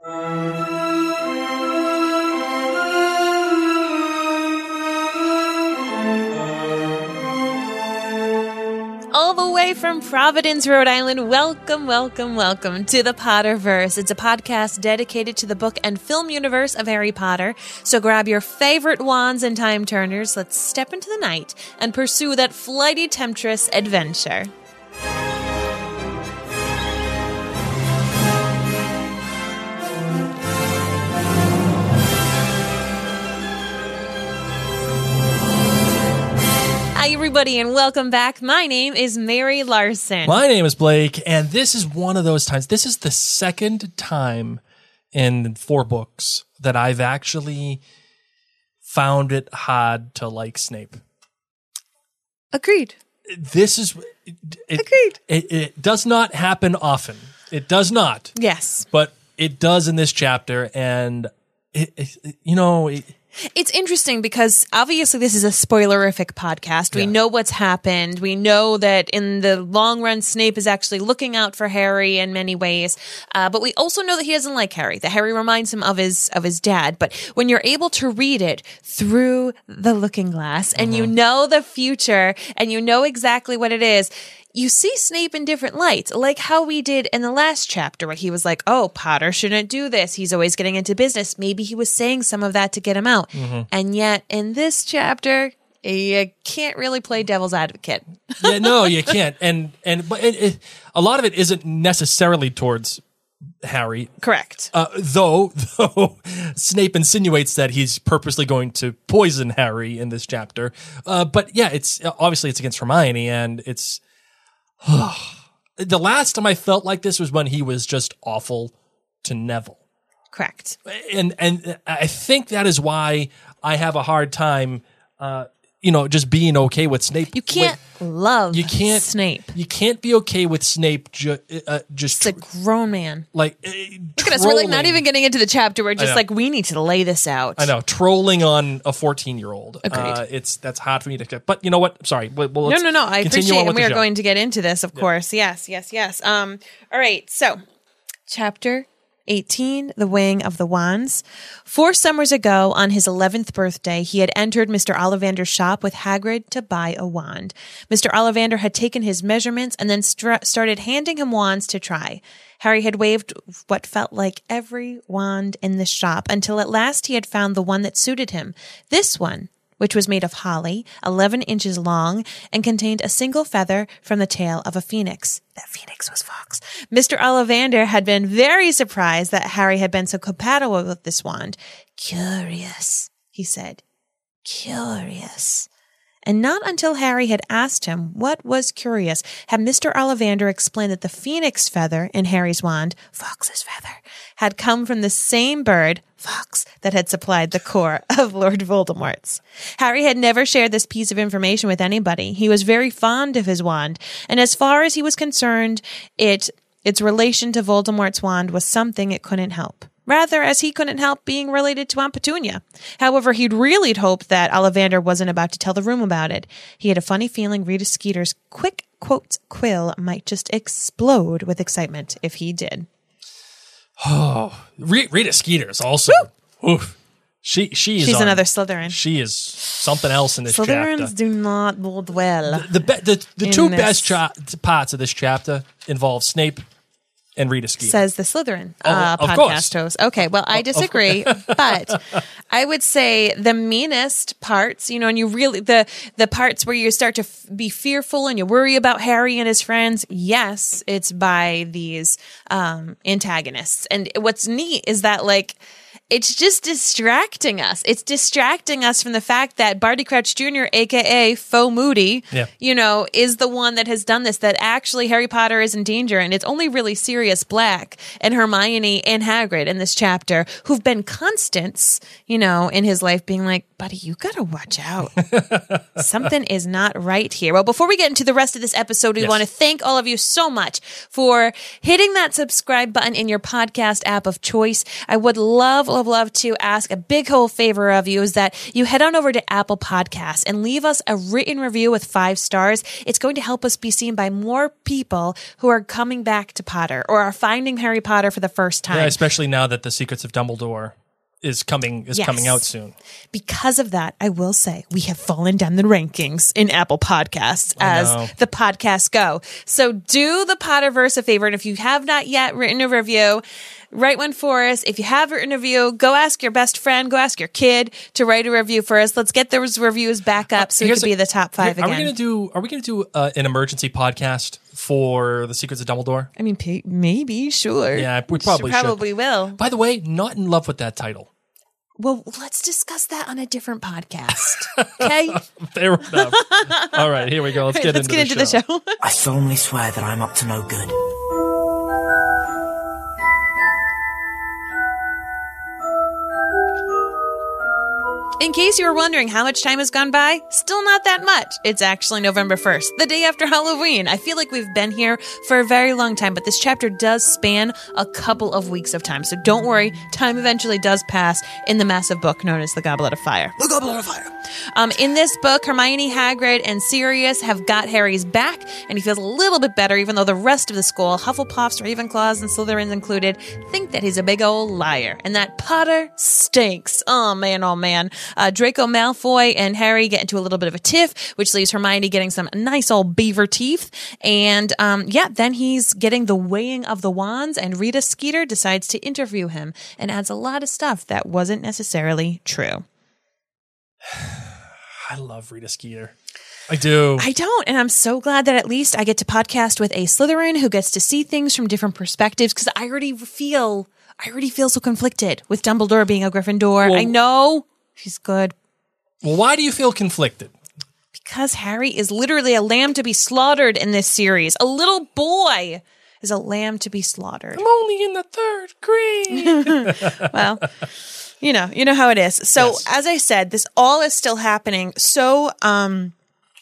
All the way from Providence, Rhode Island. Welcome, welcome, welcome to the Potterverse. It's a podcast dedicated to the book and film universe of Harry Potter. So grab your favorite wands and time turners. Let's step into the night and pursue that flighty temptress adventure. Hi, everybody, and welcome back. My name is Mary Larson. My name is Blake, and this is one of those times. This is the second time in four books that I've actually found it hard to like Snape. Agreed. This is it, Agreed. It, it does not happen often. It does not. Yes. But it does in this chapter, and it, it you know. It, it's interesting because obviously this is a spoilerific podcast. We Yeah. know what's happened. We know that in the long run, Snape is actually looking out for Harry in many ways. Uh, but we also know that he doesn't like Harry. That Harry reminds him of his of his dad. But when you're able to read it through the looking glass and you know the future and you know exactly what it is. You see Snape in different lights, like how we did in the last chapter where he was like, Oh, Potter shouldn't do this. He's always getting into business. Maybe he was saying some of that to get him out. And yet in this chapter, you can't really play devil's advocate. yeah, no, you can't. And and but it, it, a lot of it isn't necessarily towards Harry. Correct. Uh, though, though Snape insinuates that he's purposely going to poison Harry in this chapter. Uh, but yeah, it's obviously it's against Hermione, and it's the last time I felt like this was when he was just awful to Neville, Correct. and and I think that is why I have a hard time, uh, you know, just being okay with Snape. You can't love you can't Snape. You can't be okay with Snape ju- uh, just It's a grown man. like uh, Look at us. We're like not even getting into the chapter. We're just like, we need to lay this out. I know trolling on a 14 year old. Uh, it's that's hard for me to get. But you know what? Sorry. Well, No, no, no. I appreciate it. And we are show. going to get into this, of course. Yes, yes, yes. Um, all right. So, chapter 18, The Weighing of the Wands. Four summers ago, on his 11th birthday, he had entered Mr. Ollivander's shop with Hagrid to buy a wand. Mr. Ollivander had taken his measurements and then started handing him wands to try. Harry had waved what felt like every wand in the shop until at last he had found the one that suited him. This one which was made of holly, 11 inches long, and contained a single feather from the tail of a phoenix. That phoenix was Fawkes. Mr. Ollivander had been very surprised that Harry had been so compatible with this wand. Curious, he said. Curious. And not until Harry had asked him what was curious had Mr. Ollivander explained that the phoenix feather in Harry's wand, Fawkes's feather, had come from the same bird, Fawkes, that had supplied the core of Lord Voldemort's. Harry had never shared this piece of information with anybody. He was very fond of his wand, and as far as he was concerned, it its relation to Voldemort's wand was something it couldn't help. Rather, as he couldn't help being related to Aunt Petunia. However, he'd really hoped that Ollivander wasn't about to tell the room about it. He had a funny feeling Rita Skeeter's quick quotes quill might just explode with excitement if he did. Oh, Rita Skeeter's also. Oof. She she is She's on- another Slytherin. She is something else in this chapter. Slytherins chapter. do not bode well. The be- the the two this. best cha- parts of this chapter involve Snape and Rita Skeeter. says the Slytherin Oh, uh, podcast course. host. Okay, well, I disagree, but I would say the meanest parts, you know, and you really the the parts where you start to f- be fearful and you worry about Harry and his friends. Yes, it's by these um, antagonists, and what's neat is that like it's just distracting us. It's distracting us from the fact that Barty Crouch Jr., aka Faux Moody, Yeah. you know, is the one that has done this. That actually Harry Potter is in danger, and it's only really Sirius Black and Hermione and Hagrid in this chapter who've been constants, you know, in his life, being like, "Buddy, you gotta watch out. Something is not right here." Well, before we get into the rest of this episode, we Yes. want to thank all of you so much for hitting that subscribe button in your podcast app of choice. I would love, love, love to ask a big whole favor of you is that you head on over to Apple Podcasts and leave us a written review with five stars. It's going to help us be seen by more people who are coming back to Potter or are finding Harry Potter for the first time. Yeah, especially now that the Secrets of Dumbledore is coming is Yes. coming out soon. Because of that, I will say we have fallen down the rankings in Apple Podcasts as the podcasts go. So do the Potterverse a favor. And if you have not yet written a review, write one for us. If you have written a review, go ask your best friend, go ask your kid to write a review for us. Let's get those reviews back up so we can a- be the top five Are we again. gonna do? Are we gonna do uh, an emergency podcast for the Secrets of Dumbledore? I mean, p- maybe, sure. Yeah, we probably should. probably will. By the way, not in love with that title. Well, let's discuss that on a different podcast. Okay? Fair enough. All right, here we go. Let's get let's into get the into show. the show. I solemnly swear that I'm up to no good. In case you were wondering how much time has gone by, still not that much. It's actually November 1st, the day after Halloween. I feel like we've been here for a very long time, but this chapter does span a couple of weeks of time. So don't worry, time eventually does pass in the massive book known as The Goblet of Fire. The Goblet of Fire. Um, in this book, Hermione, Hagrid, and Sirius have got Harry's back, and he feels a little bit better, even though the rest of the school, Hufflepuffs, Ravenclaws, and Slytherins included, think that he's a big old liar, and that Potter stinks. Oh man, oh man. Uh, Draco Malfoy and Harry get into a little bit of a tiff, which leaves Hermione getting some nice old beaver teeth, and um, yeah, then he's getting the weighing of the wands, and Rita Skeeter decides to interview him, and adds a lot of stuff that wasn't necessarily true. I love Rita Skeeter. I do. I don't. And I'm so glad that at least I get to podcast with a Slytherin who gets to see things from different perspectives because I already feel, I already feel so conflicted with Dumbledore being a Gryffindor. Well- I know she's good well, why do you feel conflicted? because Harry is literally a lamb to be slaughtered in this series. A little boy is a lamb to be slaughtered. I'm only in the third grade. well, you know, you know how it is. So Yes. as I said, this all is still happening. So, um,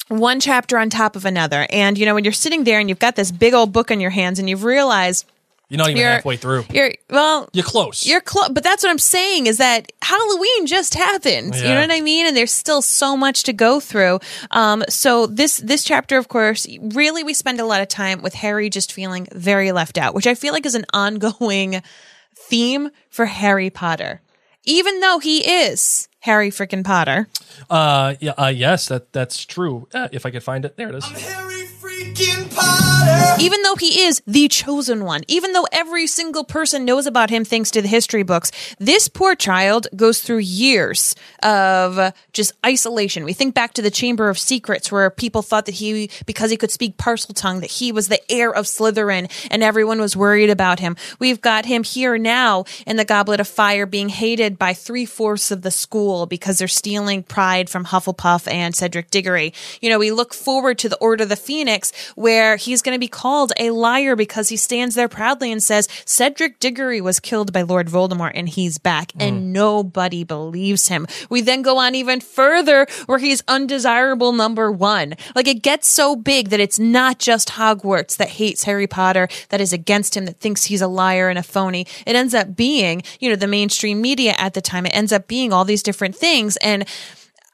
one chapter on top of another. And, you know, when you're sitting there and you've got this big old book in your hands and you've realized You're not even you're halfway through. You're, well, You're close. you're close, but that's what I'm saying is that Halloween just happened. You know what I mean? And there's still so much to go through. Um, so this this chapter, of course, really we spend a lot of time with Harry just feeling very left out, which I feel like is an ongoing theme for Harry Potter, even though he is Harry frickin' Potter. Uh, yeah, uh, yes, that that's true. Uh, if I could find it, there it is. I'm Harry freaking Potter. Even though he is the chosen one, even though every single person knows about him thanks to the history books, this poor child goes through years of just isolation. We think back to the Chamber of Secrets where people thought that he, because he could speak Parseltongue, that he was the heir of Slytherin and everyone was worried about him. We've got him here now in the Goblet of Fire being hated by three fourths of the school because they're stealing pride from Hufflepuff and Cedric Diggory. You know, we look forward to the Order of the Phoenix where he's going to be called a liar because he stands there proudly and says Cedric Diggory was killed by Lord Voldemort and he's back and mm. nobody believes him. We then go on even further where he's undesirable number one. Like it gets so big that it's not just Hogwarts that hates Harry Potter, that is against him, that thinks he's a liar and a phony. It ends up being, you know, the mainstream media at the time. It ends up being all these different things. And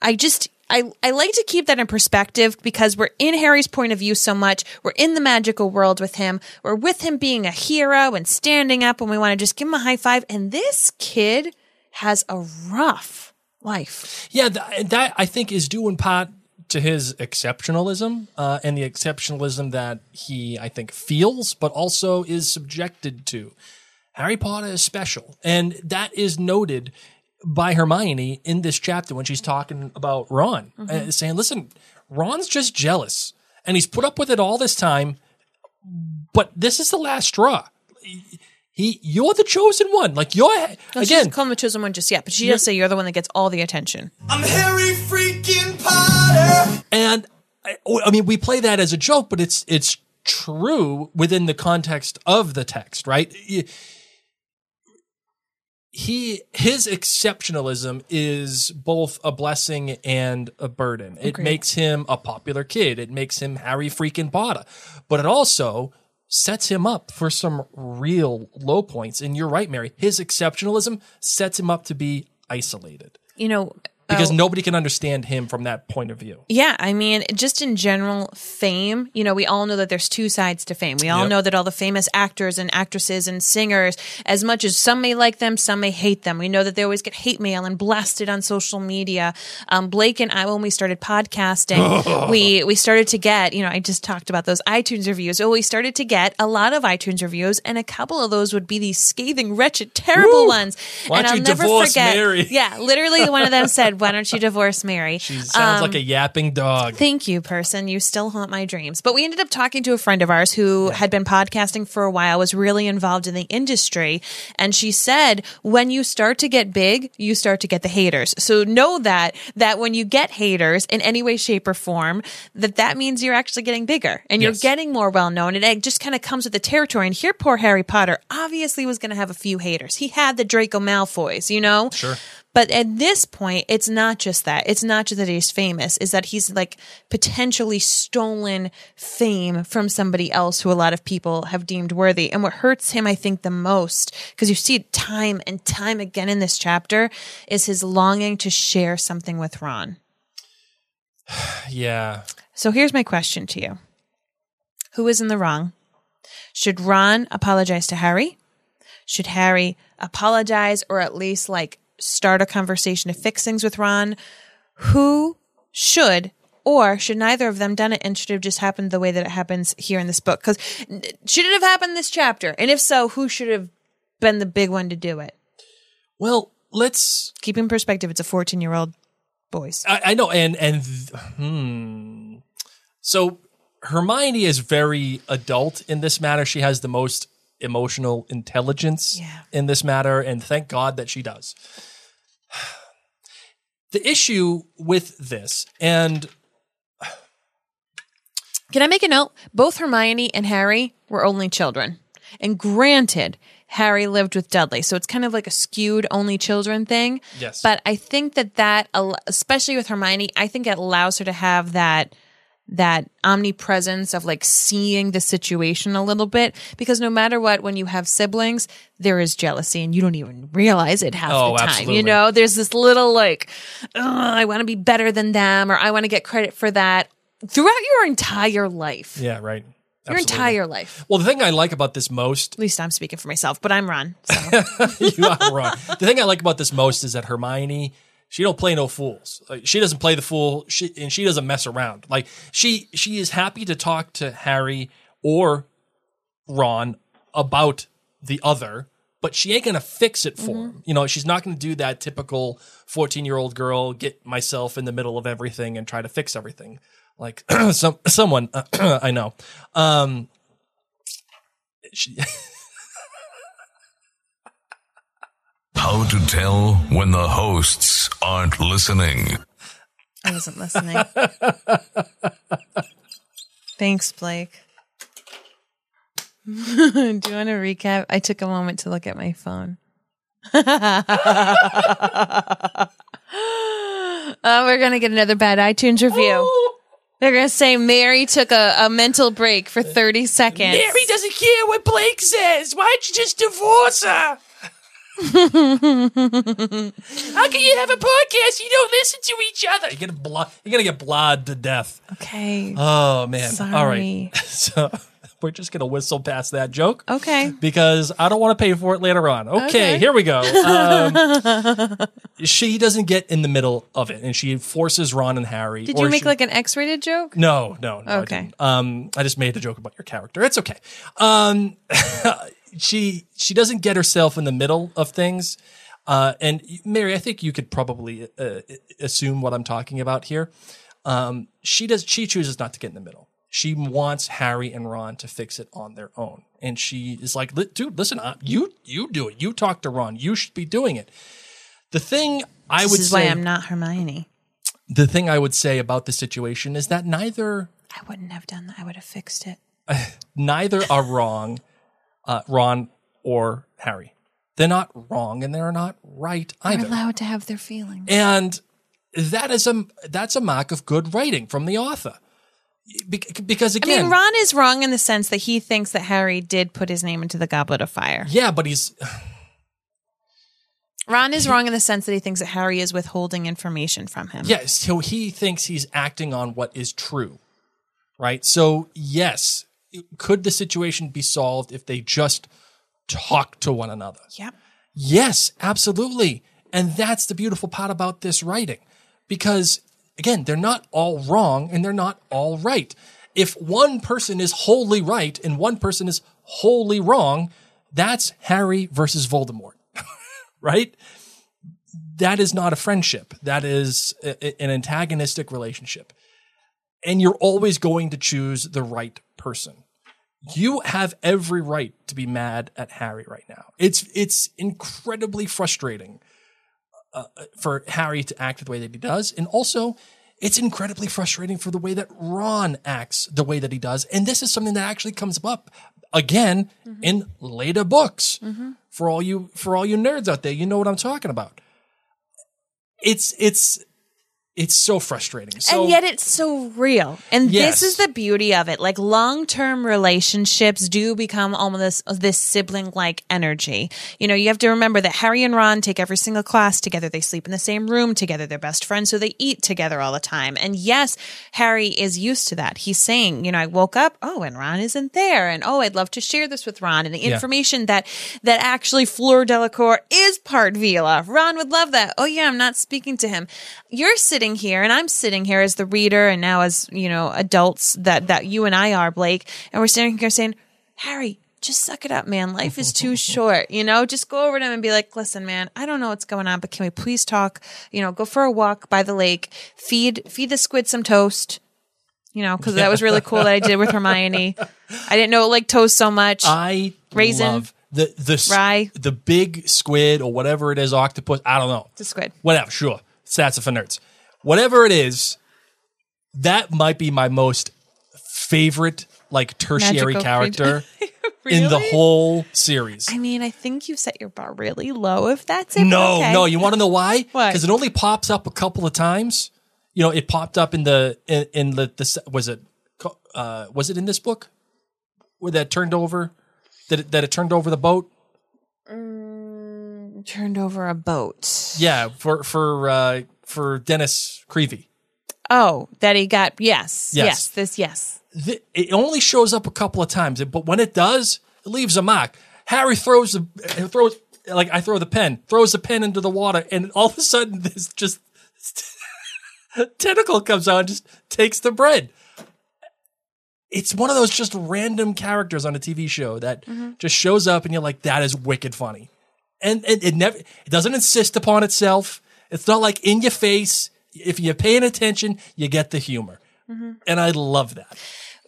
I just, I, I like to keep that in perspective because we're in Harry's point of view so much. We're in the magical world with him. We're with him being a hero and standing up when we want to just give him a high five. And this kid has a rough life. Yeah, th- that I think is due in part to his exceptionalism uh, and the exceptionalism that he, I think, feels, but also is subjected to. Harry Potter is special, and that is noted by Hermione in this chapter when she's talking about Ron, uh, saying, "Listen, Ron's just jealous, and he's put up with it all this time, but this is the last straw." he you're the chosen one. Like you're No, she again. doesn't call him the chosen one just yet, but she does say you're the one that gets all the attention. I'm Harry freaking Potter. And I, I mean, we play that as a joke, but it's it's true within the context of the text, right? He his exceptionalism is both a blessing and a burden. It Agreed. makes him a popular kid. It makes him Harry freaking Potter, but it also sets him up for some real low points. And you're right, Mary. His exceptionalism sets him up to be isolated You know, because oh, nobody can understand him from that point of view. Yeah, I mean, just in general, fame, you know, we all know that there's two sides to fame. We all Yep. know that all the famous actors and actresses and singers, as much as some may like them, some may hate them. We know that they always get hate mail and blasted on social media. Um, Blake and I, when we started podcasting, we, we started to get, you know, I just talked about those iTunes reviews. Well, we started to get a lot of iTunes reviews, and a couple of those would be these scathing, wretched, terrible Woo! ones. Why and I'll you never forget. Mary? Yeah, literally, one of them said, "Why don't you divorce Mary?" She sounds like a um, yapping dog. Thank you, person. You still haunt my dreams. But we ended up talking to a friend of ours who had been podcasting for a while, was really involved in the industry. And she said, when you start to get big, you start to get the haters. So know that, that when you get haters in any way, shape or form, that that means you're actually getting bigger and you're getting more well known. And it just kind of comes with the territory. And here, poor Harry Potter obviously was going to have a few haters. He had the Draco Malfoys, you know? Sure. But at this point, it's not just that. It's not just that he's famous, is that he's like potentially stolen fame from somebody else who a lot of people have deemed worthy. And what hurts him, I think, the most, because you see it time and time again in this chapter, is his longing to share something with Ron. Yeah. So here's my question to you Who is in the wrong? Should Ron apologize to Harry? Should Harry apologize or at least like start a conversation to fix things with Ron? Who should or should neither of them done it and should have just happened the way that it happens here in this book? Because should it have happened this chapter? And if so, who should have been the big one to do it? Well, let's. Keep in perspective, it's a 14 year old boys. I, I know, and and hmm. So Hermione is very adult in this matter. She has the most emotional intelligence Yeah. in this matter, and thank God that she does. The issue with this, and Can I make a note? Both Hermione and Harry were only children. And granted, Harry lived with Dudley. So it's kind of like a skewed only children thing. Yes. But I think that that, especially with Hermione, I think it allows her to have that that omnipresence of like seeing the situation a little bit because no matter what when you have siblings there is jealousy and you don't even realize it half Oh, the time absolutely. you know there's this little like i want to be better than them or i want to get credit for that throughout your entire life yeah, right. your Absolutely. entire life. Well, the thing I like about this most At least I'm speaking for myself, but I'm Ron. So you are wrong. The thing I like about this most is that Hermione, she don't play no fools. Like, she doesn't play the fool, she, and she doesn't mess around. Like she, she is happy to talk to Harry or Ron about the other, but she ain't gonna fix it for him. You know, she's not gonna do that typical fourteen-year-old girl get myself in the middle of everything and try to fix everything. Like some someone I know. Um, she, How to tell when the hosts aren't listening. I wasn't listening. Thanks, Blake. Do you want to recap? I took a moment to look at my phone. Uh, we're gonna get another bad iTunes review. They're gonna say Mary took a, a mental break for thirty seconds. Mary doesn't care what Blake says. Why'd you just divorce her? How can you have a podcast? You don't listen to each other. You're gonna blo- You're gonna get blod to death. Okay. Oh man! All Sorry. right, so we're just gonna whistle past that joke Okay. because I don't want to pay for it later on. Okay, Okay. here we go. Um, she doesn't get in the middle of it, and she forces Ron and Harry. Did you make she- like an X-rated joke? no, no, no. I Okay. didn't. Um, I just made the joke about your character. It's okay. Um, she she doesn't get herself in the middle of things. Uh, and Mary, I think you could probably uh, assume what I'm talking about here. Um, she does. She chooses not to get in the middle. She wants Harry and Ron to fix it on their own, and she is like, "Dude, listen, uh, you you do it. You talk to Ron. You should be doing it." The thing I This would is say, why I'm not Hermione. the thing I would say about the situation is that neither I wouldn't have done that. I would have fixed it. neither are wrong, uh, Ron or Harry. They're not wrong and they're not right They're either. allowed to have their feelings. and that is a that's a mark of good writing from the author. Be- because I again, mean, Ron is wrong in the sense that he thinks that Harry did put his name into the Goblet of Fire. yeah, but he's Ron is wrong in the sense that he thinks that Harry is withholding information from him. yes, so he thinks he's acting on what is true, right? So yes, could the situation be solved if they just talk to one another? Yep. Yes, absolutely. And that's the beautiful part about this writing. Because again, they're not all wrong and they're not all right. If one person is wholly right and one person is wholly wrong, that's Harry versus Voldemort. right? That is not a friendship. That is a- an antagonistic relationship. And you're always going to choose the right person you have every right to be mad at Harry right now. It's it's incredibly frustrating uh, uh, for Harry to act the way that he does, and also it's incredibly frustrating for the way that Ron acts the way that he does. And this is something that actually comes up again mm-hmm. in later books. Mm-hmm. For all you for all you nerds out there, you know what I'm talking about. It's it's it's so frustrating. So and yet it's so real. And Yes. this is the beauty of it. Like long term relationships do become almost this, this sibling like energy. You know, you have to remember that Harry and Ron take every single class together. They sleep in the same room together. They're best friends, so they eat together all the time. And yes, Harry is used to that. He's saying, you know, I woke up, oh, and Ron isn't there. And oh, I'd love to share this with Ron. And the Yeah. information that that actually Fleur Delacour is part Veela. Ron would love that. Oh yeah, I'm not speaking to him. You're sitting here and I'm sitting here as the reader and now as, you know, adults that that you and I are, Blake, and we're sitting here saying, "Harry, just suck it up, man. Life is too short. You know, just go over to him and be like, listen, man, I don't know what's going on, but can we please talk? You know, go for a walk by the lake, feed feed the squid some toast. You know, because that was really cool that I did with Hermione. I didn't know it liked toast so much. I Raisin, love the the rye. the big squid or whatever it is, octopus. I don't know. It's a squid. Whatever, sure. Stats for nerds. Whatever it is, that might be my most favorite like tertiary Magical character creature. in the whole series. I mean, I think you set your bar really low if that's it. No, okay. no. You want to know why? Why? Because it only pops up a couple of times. You know, it popped up in the in, in the, the was it uh, was it in this book where that turned over that it, that it turned over the boat? turned over a boat. Yeah, for for uh, for Dennis Creevey. Oh, that he got. Yes, Yes. yes, this yes. Th- It only shows up a couple of times, but when it does, it leaves a mark. Harry throws the uh, throws like I throw the pen, throws the pen into the water, and all of a sudden this just tentacle comes out and just takes the bread. It's one of those just random characters on a TV show that just shows up, and you're like, "That is wicked funny," and, and it never it doesn't insist upon itself. It's not like in your face. If you're paying attention, you get the humor, mm-hmm. and I love that.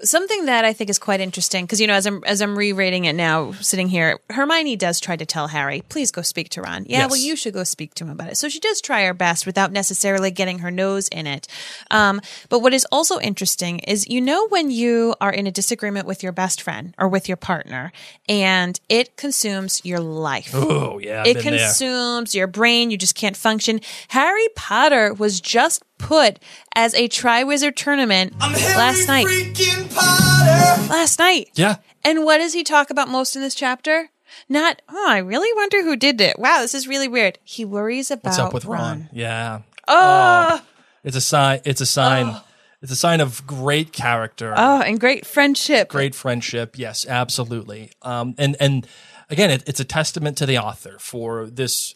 Something that I think is quite interesting because you know, as I'm as I'm rereading it now, sitting here, Hermione does try to tell Harry, "Please go speak to Ron." Yeah, Yes. well, you should go speak to him about it. So she does try her best without necessarily getting her nose in it. Um, but what is also interesting is, you know, when you are in a disagreement with your best friend or with your partner, and it consumes your life. Oh yeah, I've it been there. consumes your brain. You just can't function. Harry Potter was just put as a Triwizard tournament I'm Harry last night. freaking Potter. Last night. Yeah, And what does he talk about most in this chapter? Not, oh, I really wonder who did it. Wow, this is really weird. He worries about what's up with Ron? Ron. Yeah, Oh, it's a sign. It's a sign. It's a sign of great character, oh, and great friendship. great friendship. Yes, absolutely. Um, and and again, it, it's a testament to the author for this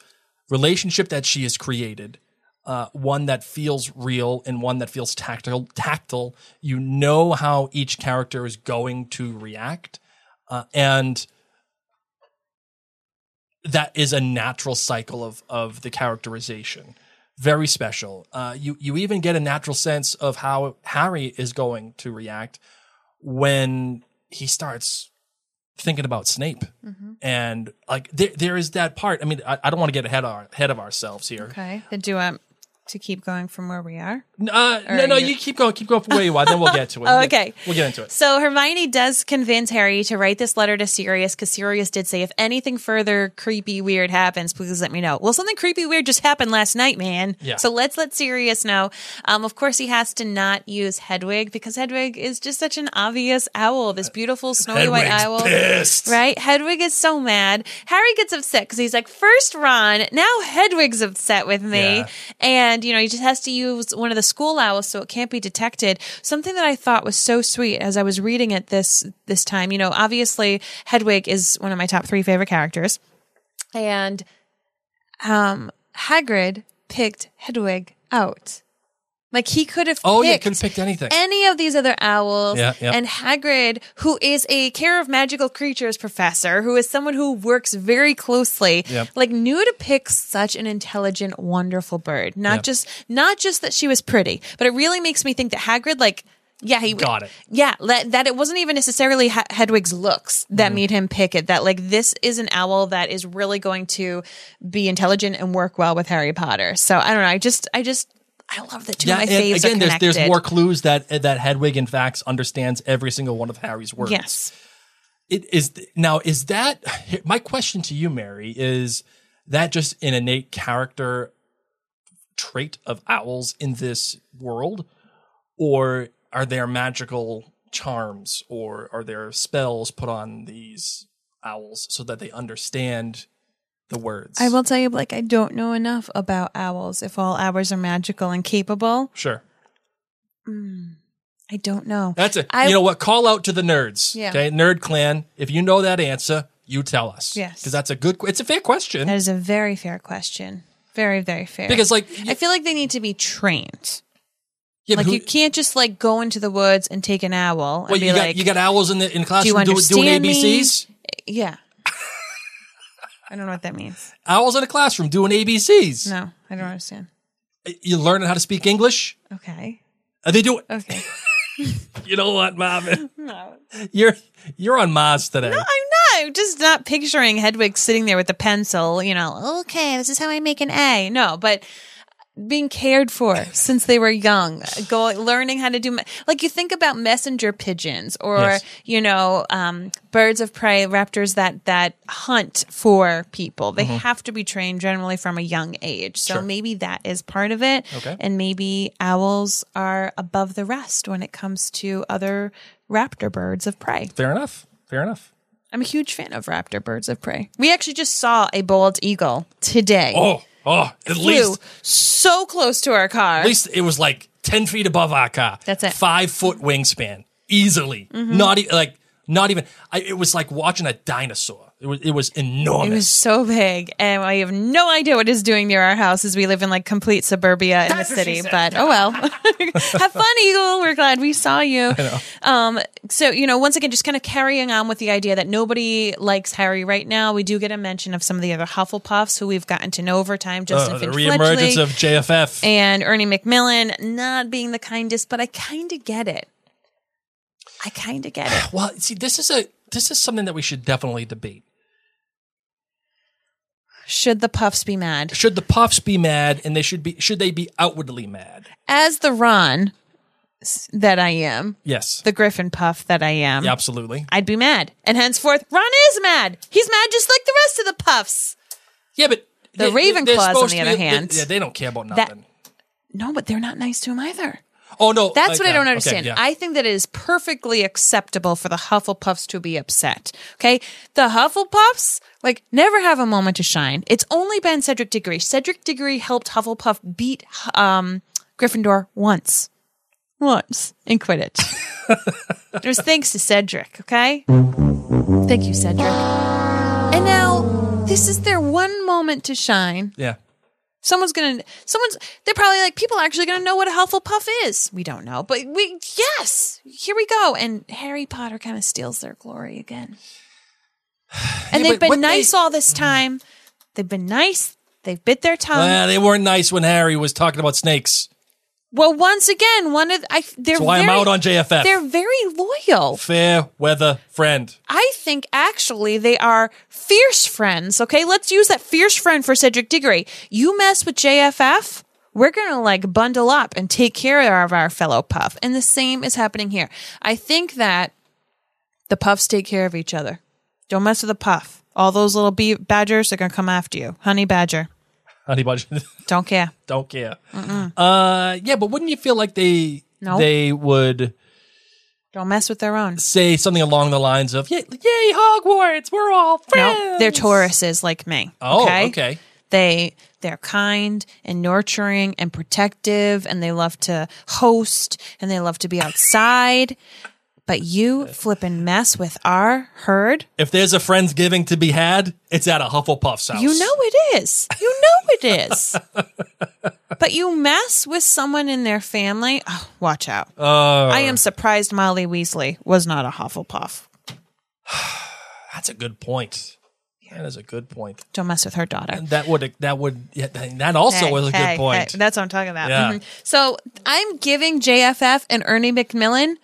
relationship that she has created. Uh, one that feels real and one that feels tactile. Tactile. You know how each character is going to react, uh, and that is a natural cycle of of the characterization. Very special. Uh, you you even get a natural sense of how Harry is going to react when he starts thinking about Snape. Mm-hmm. And like there, there is that part. I mean, I, I don't want to get ahead of, our, ahead of ourselves here. Okay. Then do to keep going from where we are? Uh, no, no, you- you keep going, keep going from where you are. Then we'll get to it. Oh, okay. we'll get into it. So Hermione does convince Harry to write this letter to Sirius because Sirius did say, if anything further creepy weird happens, please let me know. Well, something creepy weird just happened last night, man. Yeah. So let's let Sirius know. Um, of course, he has to not use Hedwig because Hedwig is just such an obvious owl, this beautiful snowy white owl. pissed. Right? Hedwig is so mad. Harry gets upset because he's like, first Ron, now Hedwig's upset with me. Yeah. And, you know, he just has to use one of the school owls so it can't be detected. Something that I thought was so sweet as I was reading it this, this time, you know, obviously Hedwig is one of my top three favorite characters. And, um, Hagrid picked Hedwig out. Like he could have Oh, yeah, could have picked anything. any of these other owls. Yeah, yeah. And Hagrid, who is a care of magical creatures professor, who is someone who works very closely, Yep. like knew to pick such an intelligent, wonderful bird. Not just not just that she was pretty, but it really makes me think that Hagrid, like, yeah, he Got it. Yeah, that, that it wasn't even necessarily Hedwig's looks Mm-hmm. that made him pick it. That like this is an owl that is really going to be intelligent and work well with Harry Potter. So I don't know. I just, I just, I love that two of my faves again, are there's there's more clues that that Hedwig, in fact, understands every single one of Harry's words. Yes. It is now. Is that my question to you, Mary? Is that just an innate character trait of owls in this world, or are there magical charms, or are there spells put on these owls so that they understand the words? I will tell you, like, I don't know enough about owls. If all owls are magical and capable, Sure. Hmm, I don't know. That's it. I- you know what? Call out to the nerds. Yeah. Okay, nerd clan. If you know that answer, you tell us. Yes. because that's a good. It's a fair question. That is a very fair question. Very, very fair. because like, I feel like they need to be trained. yeah, Like who- you can't just like go into the woods and take an owl and well, be you got like, you got owls in the in the classroom doing, understand doing me? ABCs. yeah. I don't know what that means. Owls in a classroom doing ABCs. No, I don't understand. You learning how to speak English? Okay. Are they doing? Okay. You know what, Marvin? No. You're you're on Mars today. No, I'm not. I'm just not picturing Hedwig sitting there with a pencil, you know, okay, this is how I make an A. No, but being cared for since they were young, go learning how to do like you think about messenger pigeons or Yes. you know um, birds of prey, raptors that that hunt for people. They have to be trained generally from a young age. So Mm-hmm. Sure. maybe that is part of it. Okay. and maybe owls are above the rest when it comes to other raptor birds of prey. Fair enough. Fair enough. I'm a huge fan of raptor birds of prey. We actually just saw a bald eagle today. Oh, oh, at Flew least so close to our car. at least it was like ten feet above our car. That's it. Mm-hmm. Five foot wingspan, easily. Not e- like not even. I, it was like watching a dinosaur. It was it was enormous. it was so big, and I have no idea what it's doing near our house as we live in like complete suburbia in the city. But oh well, have fun, Eagle. We're glad we saw you. Um, so you know, once again, just kind of carrying on with the idea that nobody likes Harry right now. We do get a mention of some of the other Hufflepuffs who we've gotten to know over time. Justin Uh, the reemergence Fletchley of JFF. and Ernie Macmillan not being the kindest, but I kind of get it. I kind of get it. well, see, this is a this is something that we should definitely debate. Should the Puffs be mad? Should the Puffs be mad, and they should be should they be outwardly mad? As the Ron that I am, Yes, the Griffin Puff that I am, Yeah, absolutely. I'd be mad. And henceforth, Ron is mad. He's mad just like the rest of the Puffs. Yeah, but The Ravenclaws, on supposed the to other hand, yeah, they don't care about that- nothing. No, but they're not nice to him either. Oh no, That's like what I don't Okay, understand. yeah. I think that it is perfectly acceptable for the Hufflepuffs to be upset. Okay. The Hufflepuffs, like, never have a moment to shine. It's only been Cedric Diggory. Cedric Diggory helped Hufflepuff beat um, Gryffindor once. Once in Quidditch. it was thanks to Cedric, okay? Thank you, Cedric. And now, this is their one moment to shine. yeah. Someone's gonna, someone's, they're probably like, people are actually gonna know what a Hufflepuff is. We don't know, but we, yes, here we go. And Harry Potter kind of steals their glory again. And Yeah, they've been what they- nice all this time. They've been nice. They've bit their tongue. Well, they weren't nice when Harry was talking about snakes. Well, once again, one of I they're That's why I'm very- out on JFF. They're very loyal. Fair weather friend. I think actually they are fierce friends. Okay, let's use that fierce friend for Cedric Diggory. You mess with JFF, we're gonna like bundle up and take care of our fellow Puff. And the same is happening here. I think that the Puffs take care of each other. Don't mess with the Puff. All those little bee badgers are gonna come after you. Honey badger. Honey. Don't care. Don't care. Uh, yeah, but wouldn't you feel like they No. they would Don't mess with their own. say something along the lines of "Yay, yay Hogwarts, we're all friends." No, they're Tauruses like me. Oh, okay. okay. They they're kind and nurturing and protective and they love to host and they love to be outside. But you flippin' mess with our herd. If there's a friendsgiving to be had, it's at a Hufflepuff's house. You know it is. You know it is. but you mess with someone in their family. Oh, watch out. Uh, I am surprised Molly Weasley was not a Hufflepuff. that's a good point. That is a good point. Don't mess with her daughter. And that would that would yeah, that also Hey, was a hey, good point. hey, that's what I'm talking about. Yeah. Mhm. So I'm giving JFF and Ernie Macmillan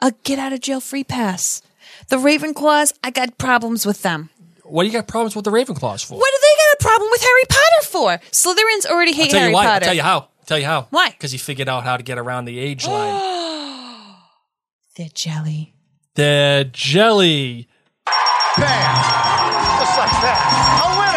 a get out of jail free pass. The Ravenclaws, I got problems with them. what do you got problems with the Ravenclaws for? What do they got a problem with Harry Potter for? Slytherins already hate I'll tell Harry you why. I'll Potter. tell you how. I'll tell you how. Why? Because he figured out how to get around the age line. They're jelly. the jelly. Bam! Just like that.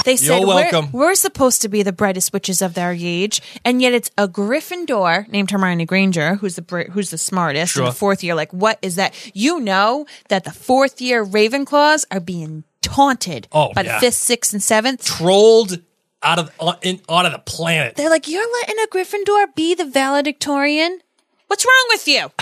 A winner. They said You're we're, we're supposed to be the brightest witches of their age, and yet it's a Gryffindor named Hermione Granger who's the who's the smartest in the fourth year. Like, what is that? You know that the fourth year Ravenclaws are being taunted Oh, by yeah. the fifth, sixth, and seventh. Trolled out of on, in, out of the planet. They're like, you're letting a Gryffindor be the valedictorian. What's wrong with you?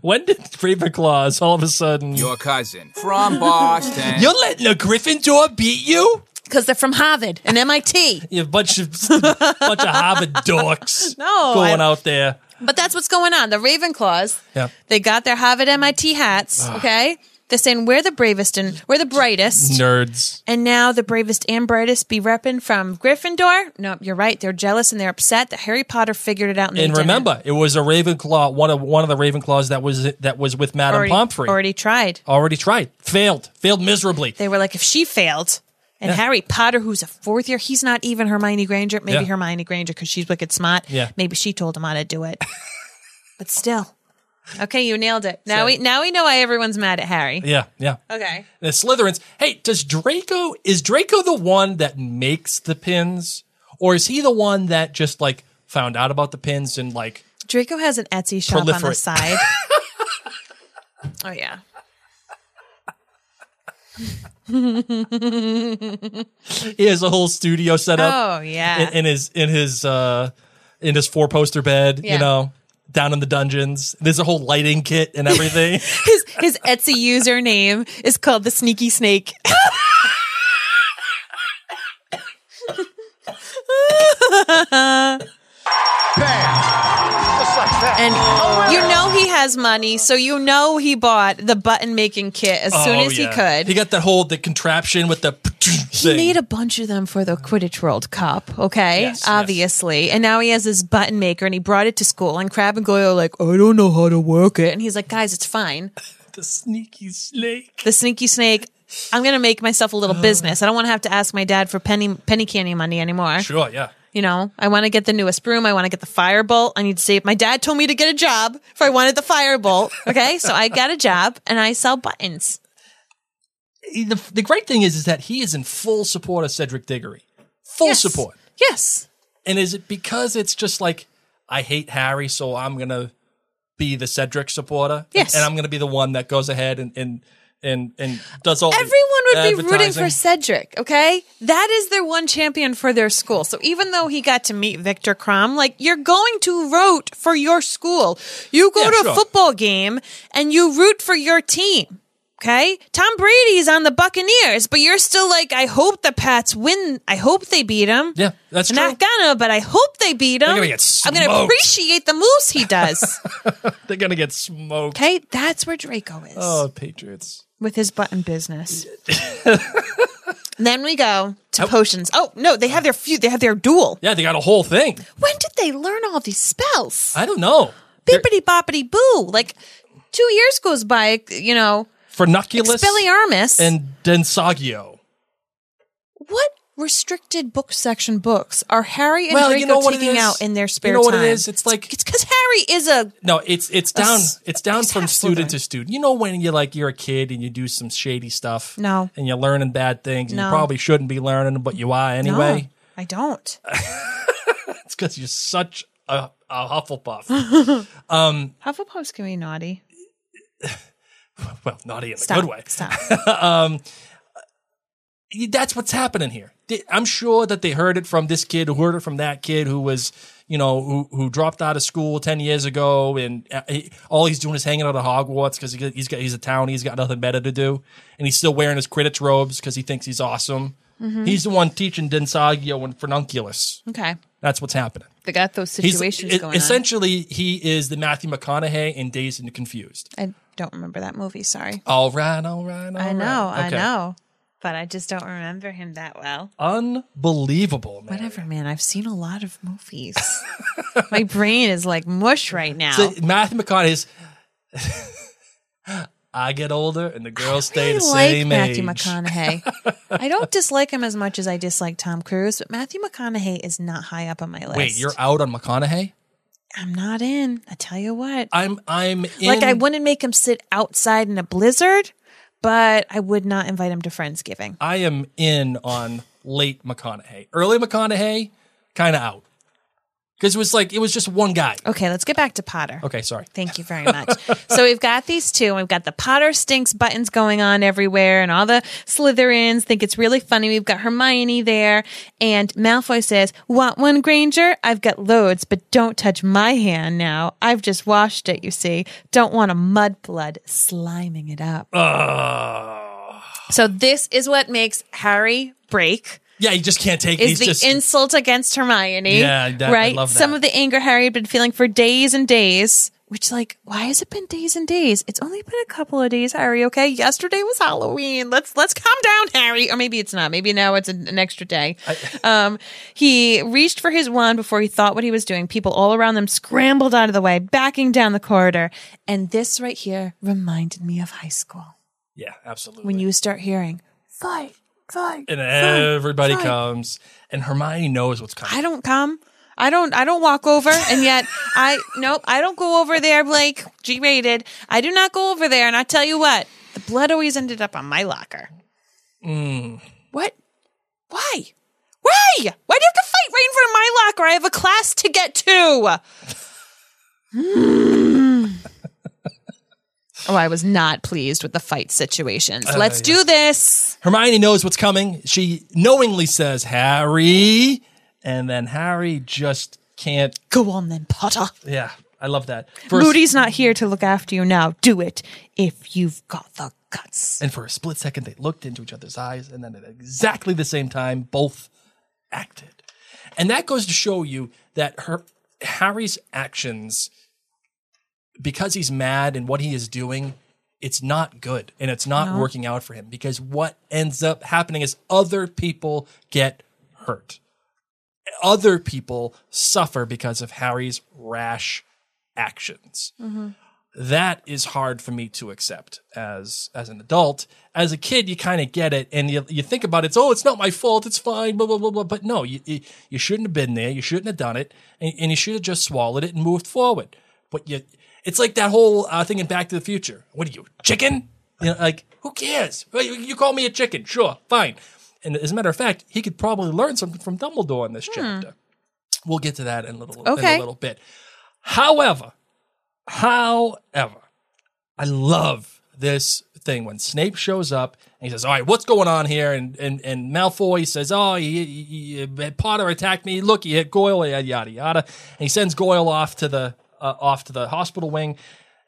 When did Ravenclaws all of a sudden? Your cousin from Boston. You're letting a Gryffindor beat you? Because they're from Harvard and MIT. You have a bunch of bunch of Harvard dorks No, going I- out there. But that's what's going on. The Ravenclaws, Yeah. they got their Harvard MIT hats. Ah. Okay, they're saying we're the bravest and we're the brightest. Nerds. And now the bravest and brightest be repping from Gryffindor. No, you're right. They're jealous and they're upset that Harry Potter figured it out. And, And remember, it was a Ravenclaw, one of one of the Ravenclaws that was that was with Madame already, Pomfrey. already tried. Already tried, failed, failed miserably. They were like, if she failed, and Harry Potter, who's a fourth year, he's not even Hermione Granger. Maybe Yeah. Hermione Granger because she's wicked smart. Yeah. Maybe she told him how to do it. but still, okay, you nailed it. Now we now we know why everyone's mad at Harry. Yeah, yeah. Okay. The Slytherins. Hey, does Draco is Draco the one that makes the pins, or is he the one that just like found out about the pins and like Draco has an Etsy shop on the side. oh yeah. He has a whole studio set up? Oh yeah. in, in his in his uh in his four poster bed, Yeah. you know, down in the dungeons. There's a whole lighting kit and everything. his his Etsy username is called the Sneaky Snake. Just like that. And oh, you know he has money, so you know he bought the button making kit as soon Oh, as he could. He got that whole the contraption with the He thing. made a bunch of them for the Quidditch World Cup, okay? Yes, yes. Obviously. And now he has this button maker and he brought it to school and Crabbe and Goyle are like, I don't know how to work it. And he's like, guys, it's fine. the sneaky snake. The sneaky snake, I'm going to make myself a little uh. business. I don't want to have to ask my dad for penny, penny candy money anymore. Sure, yeah. You know, I want to get the newest broom. I want to get the firebolt. I need to save. My dad told me to get a job if I wanted the firebolt. Okay. so I got a job and I sell buttons. The, the great thing is, is that he is in full support of Cedric Diggory. Full Yes. support. Yes. And is it because it's just like I hate Harry, so I'm gonna be the Cedric supporter? Yes. And I'm gonna be the one that goes ahead and and and, and does all Everyone would be rooting for Cedric, okay? That is their one champion for their school. So even though he got to meet Viktor Krum, like you're going to root for your school. You go Yeah, to sure. a football game and you root for your team. Okay? Tom Brady's on the Buccaneers, but you're still like, I hope the Pats win. I hope they beat him. Yeah, that's true. not gonna, but I hope they beat him. gonna get I'm gonna appreciate the moves he does. They're gonna get smoked. okay? That's where Draco is Oh, Patriots. With his button business. Then we go to potions. Oh no, they have their few. They have their duel. Yeah, they got a whole thing. When did they learn all these spells? I don't know. Bippity boppity boo. Like two years goes by. You know, Furunculus Expelliarmus. and Densaugeo. what restricted book section books are Harry and Well, Draco you know taking out in their spare time? You know what it time? is? It's like- it's because Harry is a No, it's it's down s- it's down from student to student. You know when you like you're a kid and you do some shady stuff. No. And you're learning bad things and No. you probably shouldn't be learning them, but you are anyway. No, I don't. It's because you're such a, a Hufflepuff. Um, Hufflepuffs can be naughty. well, naughty in the Stop. good way. Stop. Um, that's what's happening here. They- I'm sure that they heard it from this kid, who heard it from that kid, who was, you know, who who dropped out of school ten years ago, and uh, he, all he's doing is hanging out at Hogwarts because he, he's got he's a town, he's got nothing better to do, and he's still wearing his Quidditch robes because he thinks he's awesome. He's the one teaching Densaugeo and Furnunculus. okay, That's what's happening. they got those situations e- going on. essentially he is the Matthew McConaughey in Dazed and Confused. I don't remember that movie. Sorry. All right, all right, all I right. know, I Okay. know, but I just don't remember him that well. Unbelievable, man. Whatever, man. I've seen a lot of movies. My brain is like mush right now. So Matthew McConaughey's. I get older and the girls stay I the like same Matthew age. McConaughey. I don't dislike him as much as I dislike Tom Cruise, but Matthew McConaughey is not high up on my list. Wait, you're out on McConaughey? I'm not in. I tell you what. I'm I'm in, like I wouldn't make him sit outside in a blizzard, but I would not invite him to Friendsgiving. I am in on late McConaughey. Early McConaughey, kind of out. Because it was like it was just one guy. Okay, let's get back to Potter. Okay, sorry. Thank you very much. so we've got these two. We've got the Potter stinks buttons going on everywhere, and all the Slytherins think it's really funny. We've got Hermione there, and Malfoy says, "Want one, Granger? I've got loads, but don't touch my hand now. I've just washed it. You see, don't want a mudblood sliming it up." Uh, So this is what makes Harry break. Yeah, he just can't take it. is He's the just insult against Hermione. Yeah, that- I right. love Some of the anger Harry had been feeling for days and days. Which, like, why has it been days and days? It's only been a couple of days, Harry. Okay, yesterday was Halloween. Let's let's calm down, Harry. Or maybe it's not. Maybe now it's an, an extra day. um, he reached for his wand before he thought what he was doing. People all around them scrambled out of the way, backing down the corridor. And this right here reminded me of high school yeah, absolutely. when you start hearing fight, fight, and everybody fight." comes, and Hermione knows what's coming. I don't come. I don't I don't walk over and yet I nope, I don't go over there Blake. G rated. I do not go over there and I tell you what, the blood always ended up on my locker. What? Why? Why? Why do you have to fight right in front of my locker? I have a class to get to. Hmm. Oh, I was not pleased with the fight situations. Let's do this. Hermione knows what's coming. She knowingly says, Harry. And then Harry just can't. Go on then, Potter. Yeah, I love that. First, Moody's not here to look after you now. Do it if you've got the guts. And for a split second, they looked into each other's eyes, and then at exactly the same time, both acted. And that goes to show you that her Harry's actions, because he's mad and what he is doing, it's not good and it's not working out for him. Because what ends up happening is other people get hurt. Other people suffer because of Harry's rash actions mm-hmm. that is hard for me to accept as as an adult. As a kid, you kind of get it, and you you think about it. It's oh, it's not my fault. It's fine. Blah blah blah blah. But no, you you, you shouldn't have been there. You shouldn't have done it, and, and you should have just swallowed it and moved forward. But you, it's like that whole uh, thing in Back to the Future. What are you, chicken? You know, like who cares? You, call me a chicken, sure, fine. And as a matter of fact, he could probably learn something from Dumbledore in this chapter. We'll get to that in a little in Okay. a little bit. However, However, I love this thing when Snape shows up and he says, "All right, what's going on here?" And and and Malfoy says, "Oh, he, he, he- Potter attacked me. Look, he hit Goyle. Yada yada yada." And he sends Goyle off to the uh, off to the hospital wing,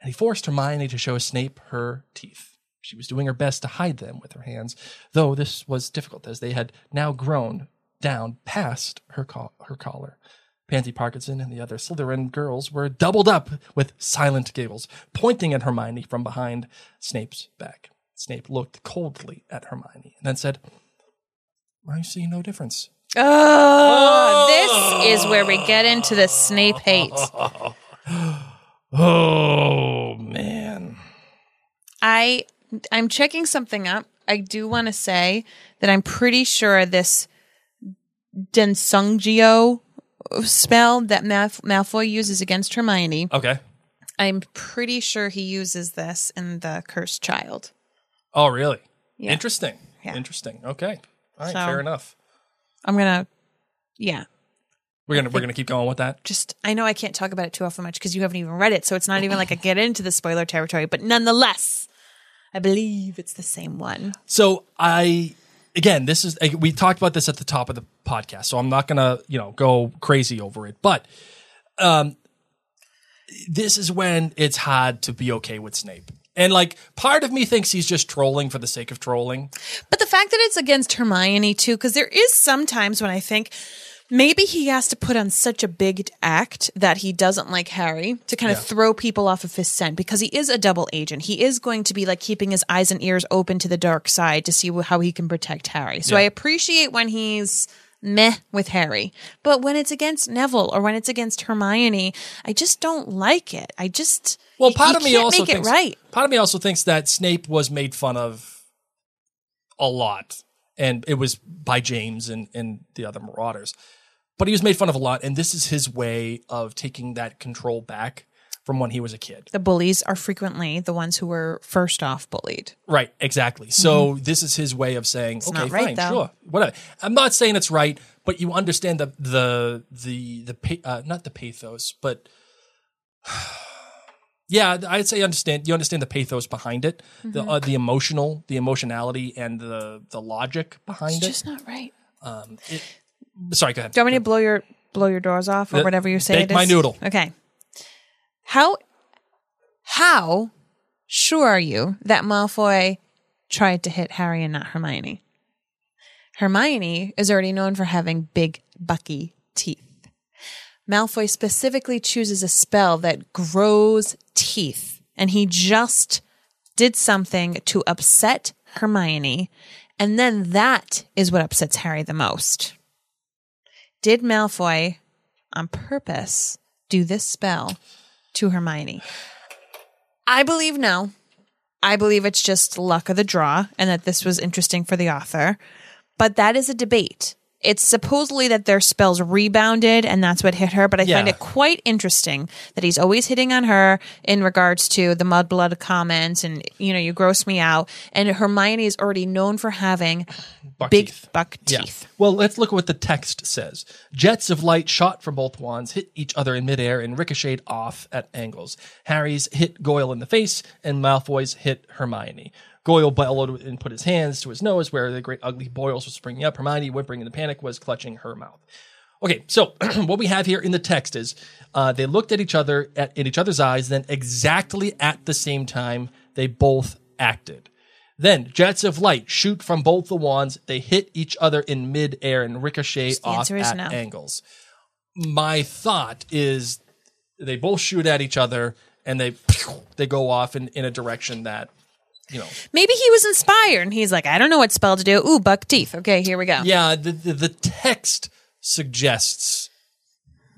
and he forced Hermione to show Snape her teeth. She was doing her best to hide them with her hands, though this was difficult as they had now grown down past her col- her collar. Pansy Parkinson and the other Slytherin girls were doubled up with silent giggles, pointing at Hermione from behind Snape's back. Snape looked coldly at Hermione and then said, I see no difference. Oh, this is where we get into the Snape hate. Oh man. I I'm checking something up. I do want to say that I'm pretty sure this Densaugeo spell that Malf- Malfoy uses against Hermione. Okay. I'm pretty sure he uses this in the Cursed Child. Oh really? Yeah. Interesting. Yeah. Interesting. Okay. All right. So- fair enough. I'm gonna, yeah. We're gonna we're gonna keep going with that. Just I know I can't talk about it too often much because you haven't even read it, so it's not even like I get into the spoiler territory. But nonetheless, I believe it's the same one. So I again, this is we talked about this at the top of the podcast, so I'm not gonna you know go crazy over it, but um, this is when it's hard to be okay with Snape. And like part of me thinks he's just trolling for the sake of trolling. But the fact that it's against Hermione too, because there is sometimes when I think maybe he has to put on such a big act that he doesn't like Harry to kind of Yeah. throw people off of his scent because he is a double agent. He is going to be like keeping his eyes and ears open to the dark side to see how he can protect Harry. So Yeah. I appreciate when he's meh with Harry. But when it's against Neville or when it's against Hermione, I just don't like it. I just Well, part of me can't also make it thinks, right. Part of me also thinks that Snape was made fun of a lot, and it was by James and and the other Marauders. But he was made fun of a lot, and this is his way of taking that control back from when he was a kid. The bullies are frequently the ones who were first off bullied. Right, exactly. So this is his way of saying, okay, Mm-hmm. not right, fine, though. sure, whatever. I'm not saying it's right, but you understand the the the the uh, not the pathos, but yeah, I'd say understand. You understand the pathos behind it, the Mm-hmm. uh, the emotional, the emotionality, and the the logic behind it. It's it. just not right. Sorry, go ahead. Do you want me to blow your blow your doors off or Uh, whatever you say? bake it my noodle. Okay. How how sure are you that Malfoy tried to hit Harry and not Hermione? Hermione is already known for having big, bucky teeth. Malfoy specifically chooses a spell that grows teeth, and he just did something to upset Hermione, and then that is what upsets Harry the most. Did Malfoy, on purpose, do this spell to Hermione? I believe no. I believe it's just luck of the draw and that this was interesting for the author. But that is a debate. It's supposedly that their spells rebounded and that's what hit her, but I find it quite interesting that he's always hitting on her in regards to the mudblood comments and, you know, you gross me out. And Hermione is already known for having Buck big teeth. buck Yeah. teeth. Well, let's look at what the text says. Jets of light shot from both wands, hit each other in midair, and ricocheted off at angles. Harry's hit Goyle in the face, and Malfoy's hit Hermione. Goyle bellowed and put his hands to his nose, where the great ugly boils were springing up. Hermione, whimpering in the panic, was clutching her mouth. Okay, so what we have here in the text is uh, they looked at each other at in each other's eyes, then exactly at the same time they both acted. Then jets of light shoot from both the wands. They hit each other in midair and ricochet off at no. angles. My thought is they both shoot at each other and they they go off in, in a direction that you know. Maybe he was inspired and he's like, I don't know what spell to do. Ooh, buck teeth. Okay, here we go. Yeah, the, the the text suggests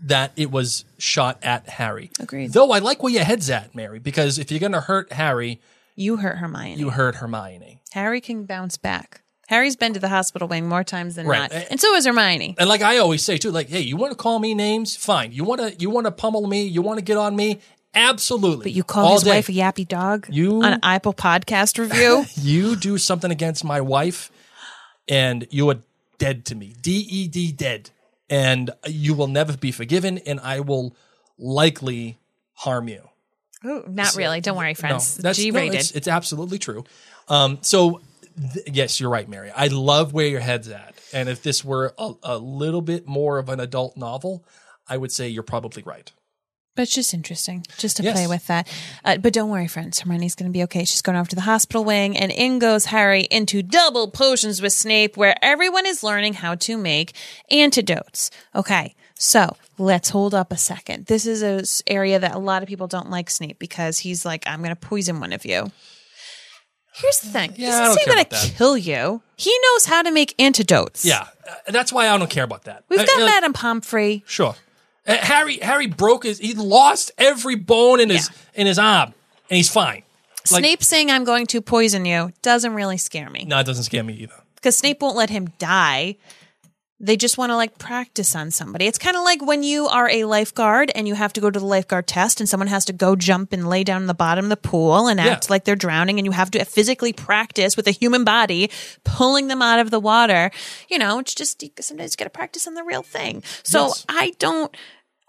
that it was shot at Harry. Agreed. Though I like where your head's at, Mary, because if you're gonna hurt Harry, You hurt Hermione. you hurt Hermione. Harry can bounce back. Harry's been to the hospital wing more times than Right. not. And so is Hermione. And like I always say too, like, hey, you want to call me names? Fine. You want to you want to pummel me? You want to get on me? Absolutely. But you call All his day. wife a yappy dog You- on an Apple podcast review. You do something against my wife, and you are dead to me. D E D dead, and you will never be forgiven, and I will likely harm you. Ooh, not really. Don't worry, friends. No, that's G no, rated. it's, it's absolutely true. Um, so th- yes, you're right, Mary. I love where your head's at, and if this were a, a little bit more of an adult novel, I would say you're probably right. But it's just interesting, just to Yes. play with that. Uh, but don't worry, friends. Hermione's going to be okay. She's going over to the hospital wing, and in goes Harry into double potions with Snape, where everyone is learning how to make antidotes. Okay, so let's hold up a second. This is an area that a lot of people don't like Snape because he's like, I'm going to poison one of you. Here's the thing. Yeah, isn't going to kill you. He knows how to make antidotes. Yeah, uh, that's why I don't care about that. We've Uh, got like, Madame Pomfrey. Sure. Uh, Harry Harry broke his he lost every bone in his in his arm and he's fine. Like- Snape saying I'm going to poison you doesn't really scare me. No, it doesn't scare me either. because Snape won't let him die. They just want to like practice on somebody. It's kind of like when you are a lifeguard and you have to go to the lifeguard test and someone has to go jump and lay down in the bottom of the pool and act Yeah. like they're drowning and you have to physically practice with a human body pulling them out of the water. You know, it's just sometimes you got to practice on the real thing. So Yes. I don't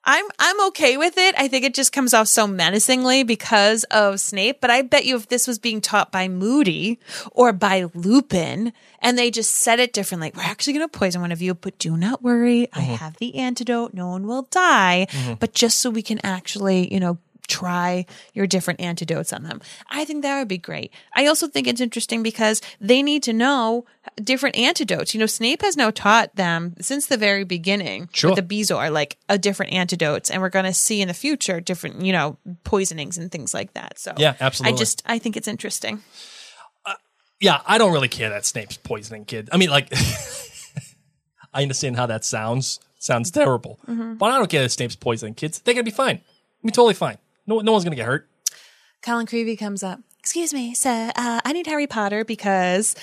I'm I'm okay with it. I think it just comes off so menacingly because of Snape. But I bet you if this was being taught by Moody or by Lupin, and they just said it differently, we're actually going to poison one of you, but do not worry, I uh-huh. have the antidote. No one will die. Mm-hmm. But just so we can actually, you know. Try your different antidotes on them. I think that would be great. I also think it's interesting because they need to know different antidotes. You know, Snape has now taught them since the very beginning Sure. with the Bezoar, like a different antidotes, and we're going to see in the future different, you know, poisonings and things like that. So Yeah, absolutely. I just I think it's interesting. Yeah, I don't really care that Snape's poisoning kid. I mean, like, I understand how that sounds. Sounds terrible, Mm-hmm. but I don't care that Snape's poisoning kids. They're gonna be fine. Be totally fine. No, no one's gonna get hurt. Colin Creevey comes up. Excuse me, sir. Uh, I need Harry Potter because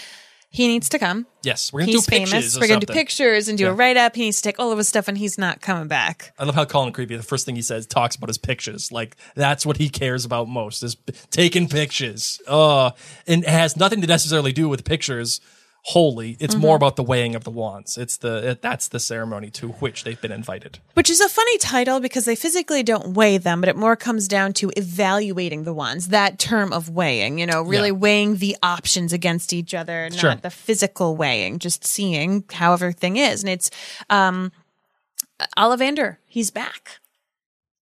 he needs to come. Yes, we're gonna He's do pictures. famous. We're going to do something. pictures and do a Yeah. write up. He needs to take all of his stuff, and he's not coming back. I love how Colin Creevey, the first thing he says, talks about his pictures. Like that's what he cares about most is p- taking pictures. Uh, and it has nothing to necessarily do with pictures wholly. It's Mm-hmm. more about the weighing of the wands. It's the it, that's the ceremony to which they've been invited. Which is a funny title because they physically don't weigh them, but it more comes down to evaluating the wands. That term of weighing, you know, really Yeah. weighing the options against each other, not Sure. the physical weighing, just seeing how everything is. And it's um Ollivander, he's back.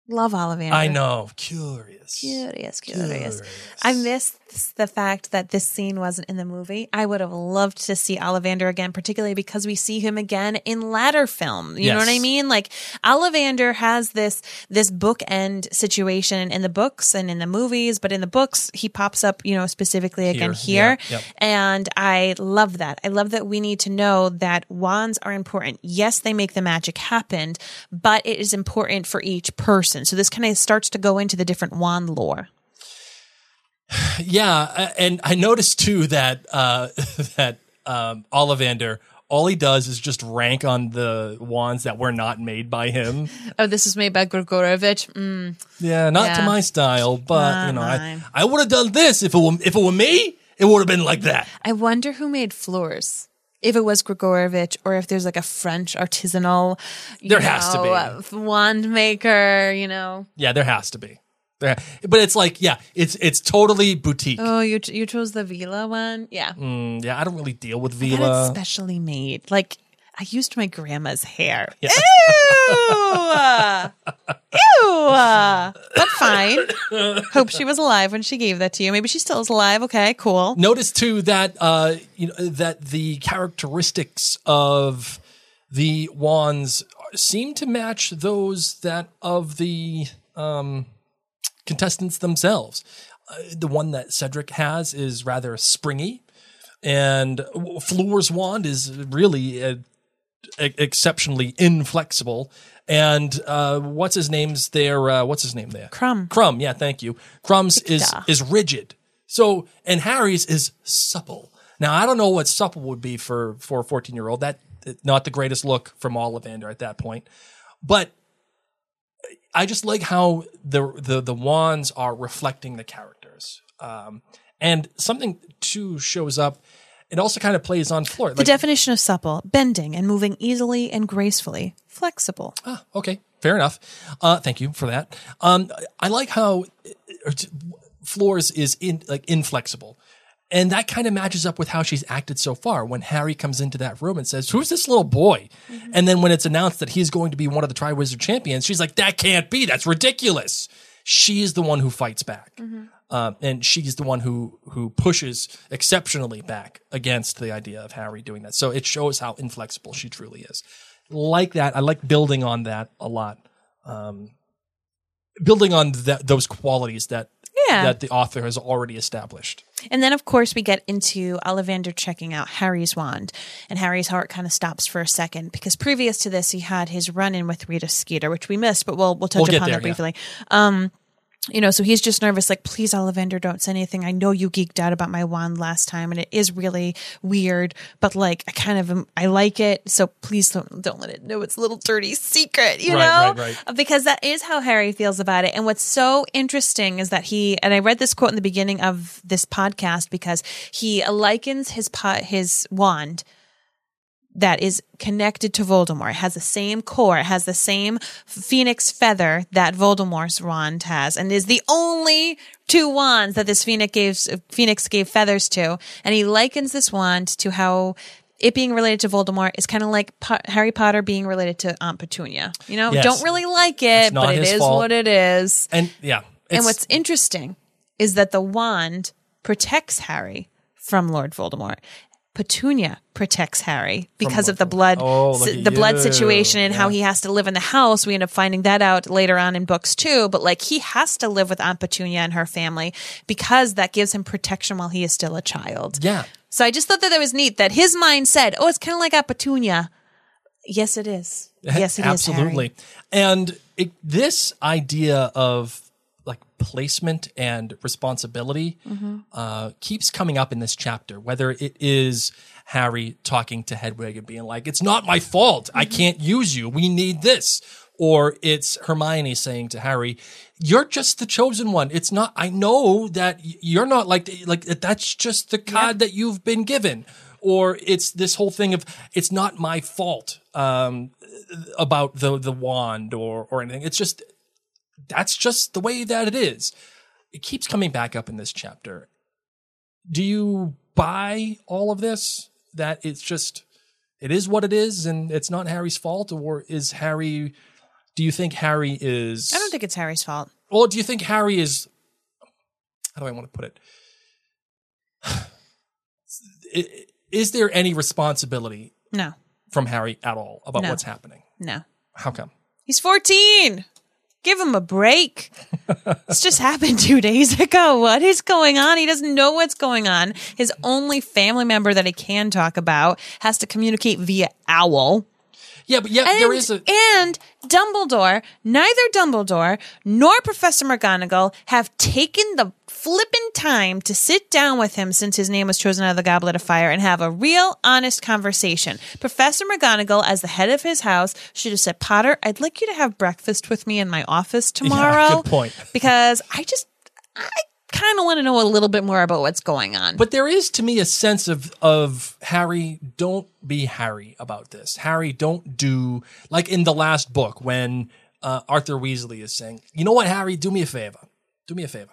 Love Ollivander. I know, curious. Curious, curious. I missed the fact that this scene wasn't in the movie. I would have loved to see Ollivander again, particularly because we see him again in latter film. You know what I mean? Like Ollivander has this this bookend situation in the books and in the movies, but in the books he pops up, you know, specifically again Here, here. yeah, yep. And I love that. I love that we need to know that wands are important. Yes, they make the magic happen, but it is important for each person. So this kind of starts to go into the different wand lore. Yeah, and I noticed too that uh, that um, Ollivander, all he does is just rank on the wands that were not made by him. Oh, this is made by Gregorovitch. Mm. Yeah, not to my style, but Not you know, I. I would have done this if it were if it were me. It would have been like that. I wonder who made Fleur's. If it was Gregorovitch, or if there's like a French artisanal, There has to be. uh, wand maker. You know, Yeah, there has to be. There, but it's like, yeah, it's it's totally boutique. oh, you you chose the Veela one, yeah. Mm, yeah, I don't really deal with it Veela. specially made. Like I used my grandma's hair. Yeah. Ew, ew. But fine. Hope she was alive when she gave that to you. Maybe she still is alive. Okay, cool. Notice too that uh, you know that the characteristics of the wands seem to match those that of the um, contestants themselves. Uh, the one that Cedric has is rather springy, and Fleur's wand is really uh, e- exceptionally inflexible. And uh, what's his name's there? Uh, what's his name there? Krum. Krum. Yeah, thank you. Krum's is is rigid. So and Harry's is supple. Now I don't know what supple would be for for a fourteen year old. That not the greatest look from Ollivander at that point, but I just like how the the the wands are reflecting the characters. Um, and something too shows up. It also kind of plays on Fleur. The definition of supple, bending and moving easily and gracefully. Flexible. Ah, okay, fair enough. Uh, thank you for that. Um, I like how uh, Fleur's is in like inflexible, and that kind of matches up with how she's acted so far. When Harry comes into that room and says, "Who's this little boy?" and then when it's announced that he's going to be one of the Triwizard champions, she's like, "That can't be. That's ridiculous." She's the one who fights back. Um, and she's the one who who pushes exceptionally back against the idea of Harry doing that. So it shows how inflexible she truly is. Like that, I like building on that a lot. Um, building on that those qualities that Yeah. that the author has already established. And then, of course, we get into Ollivander checking out Harry's wand, and Harry's heart kind of stops for a second because previous to this, he had his run-in with Rita Skeeter, which we missed, but we'll we'll touch We'll upon there, that yeah. briefly. Um, you know, so he's just nervous, like, please, Ollivander, don't say anything. I know you geeked out about my wand last time, and it is really weird, but like, I kind of am, I like it, so please don't don't let it know it's a little dirty secret, you Right, know, right, right. because that is how Harry feels about it. And what's so interesting is that he, and I read this quote in the beginning of this podcast because he likens his pot, his wand that is connected to Voldemort. It has the same core. It has the same phoenix feather that Voldemort's wand has, and is the only two wands that this phoenix gave phoenix gave feathers to. And he likens this wand to how. It being related to Voldemort is kind of like po- Harry Potter being related to Aunt Petunia. You know, Yes. don't really like it, but it is fault. what it is. And yeah, And what's interesting is that the wand protects Harry from Lord Voldemort. Petunia protects Harry because of the blood, Oh, look si- at the blood situation and how he has to live in the house. We end up finding that out later on in books too. But like he has to live with Aunt Petunia and her family because that gives him protection while he is still a child. yeah. So I just thought that that was neat that his mind said, "Oh, it's kind of like Aunt Petunia." Yes, it is. Eh, yes, it is. Absolutely. And it, this idea of like placement and responsibility Mm-hmm. uh, keeps coming up in this chapter, whether it is Harry talking to Hedwig and being like, it's not my fault. I Mm-hmm. can't use you. We need this. Or it's Hermione saying to Harry, you're just the chosen one. It's not, I know that you're not like, like that's just the card that you've been given. Or it's this whole thing of, it's not my fault. Um, about the the wand or or anything. It's just that's just the way that it is. It keeps coming back up in this chapter. Do you buy all of this? That it's just it is what it is and it's not Harry's fault or is Harry do you think Harry is I don't think it's Harry's fault. Or do you think Harry is how do I want to put it? is there any responsibility No, from Harry at all about No. what's happening? no. How come? He's 14. Give him a break. this just happened two days ago. What is going on? He doesn't know what's going on. His only family member that he can talk about has to communicate via owl. Yeah, but yeah, And, there is a and Dumbledore, neither Dumbledore nor Professor McGonagall have taken the flippin' time to sit down with him since his name was chosen out of the Goblet of Fire and have a real, honest conversation. Professor McGonagall, as the head of his house, should have said, Potter, I'd like you to have breakfast with me in my office tomorrow. good point. Because I just, I kind of want to know a little bit more about what's going on. But there is to me a sense of of Harry, don't be Harry about this. Harry, don't do like in the last book when uh, Arthur Weasley is saying, "You know what, Harry, do me a favor. Do me a favor.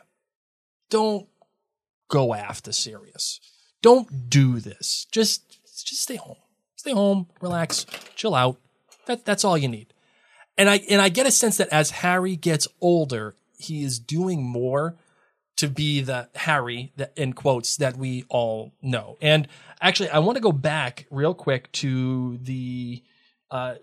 Don't go after Sirius. Don't do this. Just just stay home. Stay home, relax, chill out. That that's all you need." And I and I get a sense that as Harry gets older, he is doing more to be the Harry that in quotes that we all know. And actually, I want to go back real quick to the uh,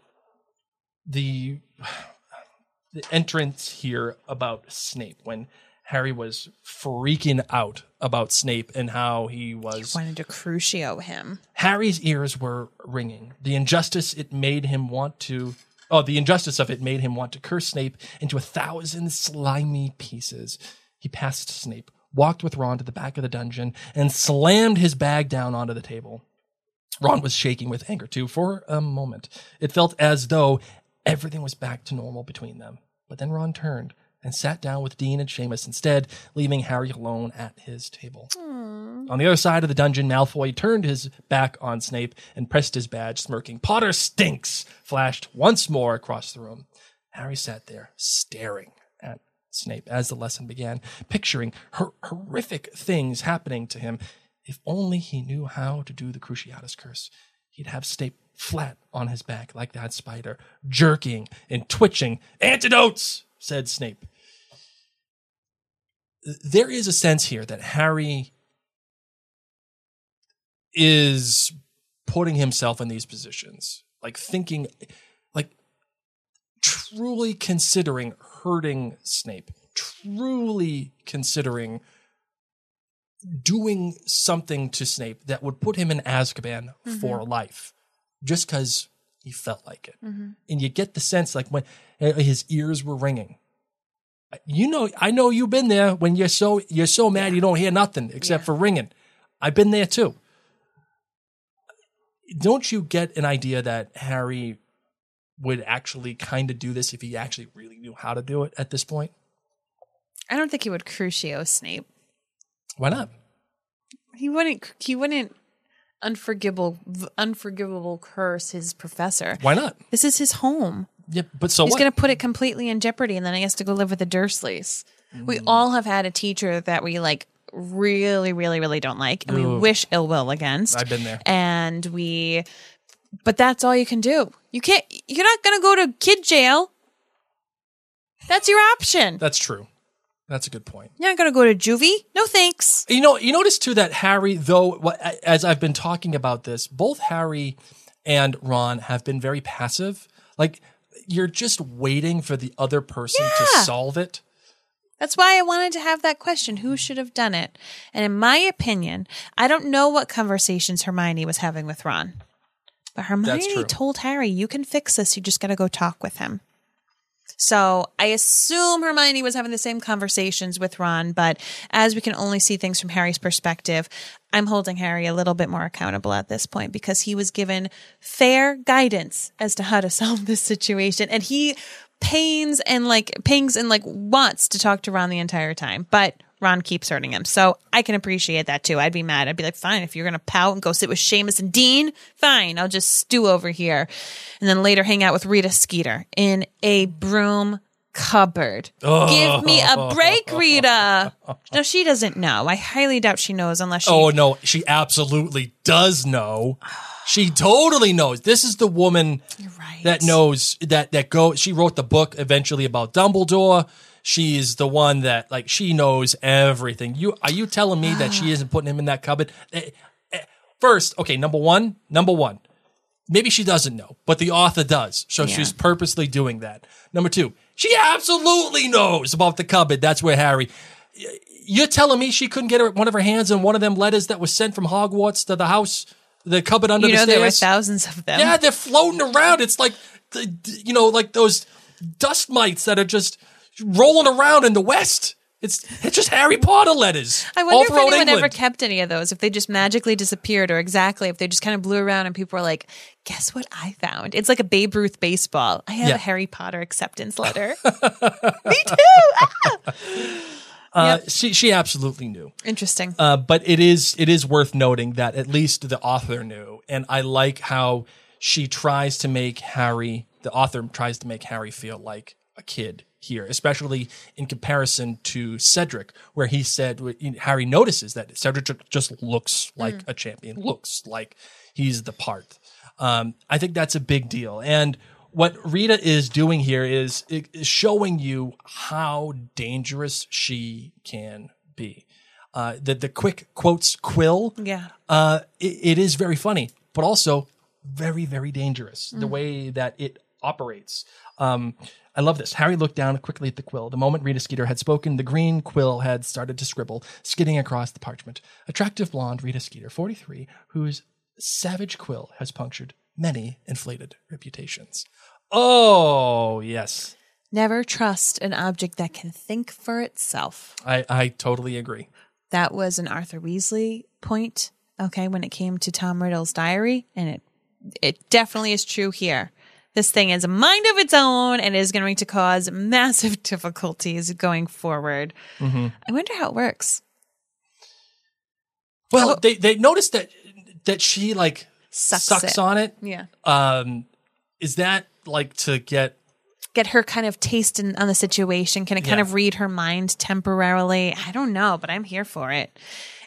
the the entrance here about Snape when Harry was freaking out about Snape and how he was He wanted to crucio him. Harry's ears were ringing. The injustice it made him want to Oh, the injustice of it made him want to curse Snape into a thousand slimy pieces. He passed Snape, walked with Ron to the back of the dungeon, and slammed his bag down onto the table. Ron was shaking with anger too for a moment. It felt as though everything was back to normal between them. But then Ron turned and sat down with Dean and Seamus instead, leaving Harry alone at his table. On the other side of the dungeon, Malfoy turned his back on Snape and pressed his badge, smirking. Potter stinks! flashed once more across the room. Harry sat there, staring at Snape as the lesson began, picturing hor- horrific things happening to him. If only he knew how to do the Cruciatus Curse, he'd have Snape flat on his back like that spider, jerking and twitching. Antidotes! Said Snape. There is a sense here that Harry is putting himself in these positions, like thinking, like truly considering hurting Snape truly considering doing something to Snape that would put him in Azkaban mm-hmm. for life just because he felt like it. And you get the sense like when uh, his ears were ringing. You know, I know you've been there when you're so you're so mad you don't hear nothing except for ringing. I've been there too. Don't you get an idea that Harry would actually kind of do this if he actually really knew how to do it at this point? I don't think he would crucio Snape. Why not? He wouldn't. He wouldn't unforgivable, unforgivable curse his professor. Why not? This is his home. Yeah, but so He's going to put it completely in jeopardy, and then he has to go live with the Dursleys. We Mm. all have had a teacher that we like really, really, really don't like, and we wish ill will against. I've been there. And we, but that's all you can do. You can't. You're not going to go to kid jail. That's your option. That's true. That's a good point. You're not going to go to juvie. No thanks. You know, you notice too that Harry, though, as I've been talking about this, both Harry and Ron have been very passive. Like you're just waiting for the other person Yeah. to solve it. That's why I wanted to have that question. Who should have done it? And in my opinion, I don't know what conversations Hermione was having with Ron. But Hermione told Harry, you can fix this. You just got to go talk with him. So I assume Hermione was having the same conversations with Ron, but as we can only see things from Harry's perspective, I'm holding Harry a little bit more accountable at this point because he was given fair guidance as to how to solve this situation. And he pains and like pings and like wants to talk to Ron the entire time, but Ron keeps hurting him. So I can appreciate that too. I'd be mad. I'd be like, fine, if you're going to pout and go sit with Seamus and Dean, fine, I'll just stew over here. And then later hang out with Rita Skeeter in a broom cupboard. Give me a break, Rita. No, she doesn't know. I highly doubt she knows unless she. Oh no, she absolutely does know. She totally knows. This is the woman right. that knows that that go. She wrote the book eventually about Dumbledore. She's the one that like she knows everything. You are you telling me that she isn't putting him in that cupboard? Eh, eh, First, okay, number one, number one. Maybe she doesn't know, but the author does. So Yeah. she's purposely doing that. Number two, she absolutely knows about the cupboard. That's where Harry. You're telling me she couldn't get her, one of her hands on one of them letters that was sent from Hogwarts to the house, the cupboard under you the stairs? there were thousands of them. Yeah, they're floating around. It's like, the, you know, like those dust mites that are just rolling around in the West. It's it's just Harry Potter letters. I wonder if anyone England. ever kept any of those, if they just magically disappeared, or exactly if they just kind of blew around and people were like, guess what I found? It's like a Babe Ruth baseball. I have Yeah. a Harry Potter acceptance letter. Me too. Ah! uh, she she absolutely knew. Interesting. Uh, but it is it is worth noting that at least the author knew, and I like how she tries to make Harry. The author tries to make Harry feel like kid here, especially in comparison to Cedric, where he said Harry notices that Cedric just looks like a champion, looks like he's the part. Um, I think that's a big deal, and what Rita is doing here is, is showing you how dangerous she can be. Uh, the the quick quotes quill. Yeah. Uh, it, it is very funny, but also very very dangerous. The way that it operates. Um, I love this. Harry looked down quickly at the quill. The moment Rita Skeeter had spoken, the green quill had started to scribble, skidding across the parchment. Attractive blonde Rita Skeeter, 43, whose savage quill has punctured many inflated reputations. Oh, yes. Never trust an object that can think for itself. I, I totally agree. That was an Arthur Weasley point, okay, when it came to Tom Riddle's diary, and it it definitely is true here. This thing has a mind of its own and is going to cause massive difficulties going forward. Mm-hmm. I wonder how it works. Well, they, they noticed that that she like Sucks sucks it. on it. Yeah. Um, is that like to get Get her kind of taste in, on the situation. Can it kind Yeah. of read her mind temporarily? I don't know, but I'm here for it.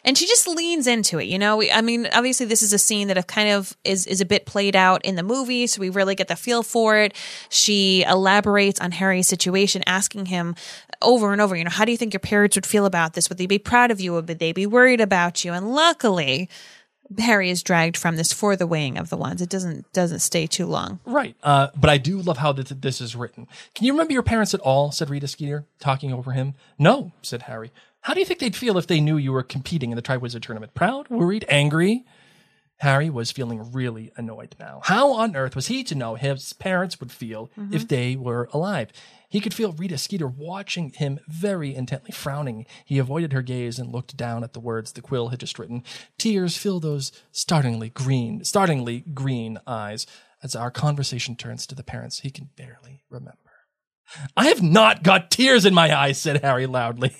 And she just leans into it, you know. We, I mean, obviously, this is a scene that have kind of is is a bit played out in the movie, so we really get the feel for it. She elaborates on Harry's situation, asking him over and over, you know, how do you think your parents would feel about this? Would they be proud of you? Would they be worried about you? And luckily, Harry is dragged from this for the weighing of the wands. It doesn't doesn't stay too long. Right. Uh, but I do love how th- this is written. Can you remember your parents at all? said Rita Skeeter, talking over him. No, said Harry. How do you think they'd feel if they knew you were competing in the Triwizard Tournament? Proud, worried, angry? Harry was feeling really annoyed now. How on earth was he to know his parents would feel if mm-hmm. they were alive? He could feel Rita Skeeter watching him very intently, frowning. He avoided her gaze and looked down at the words the quill had just written. Tears fill those startlingly green, startlingly green eyes. As our conversation turns to the parents, he can barely remember. I have not got tears in my eyes, said Harry loudly.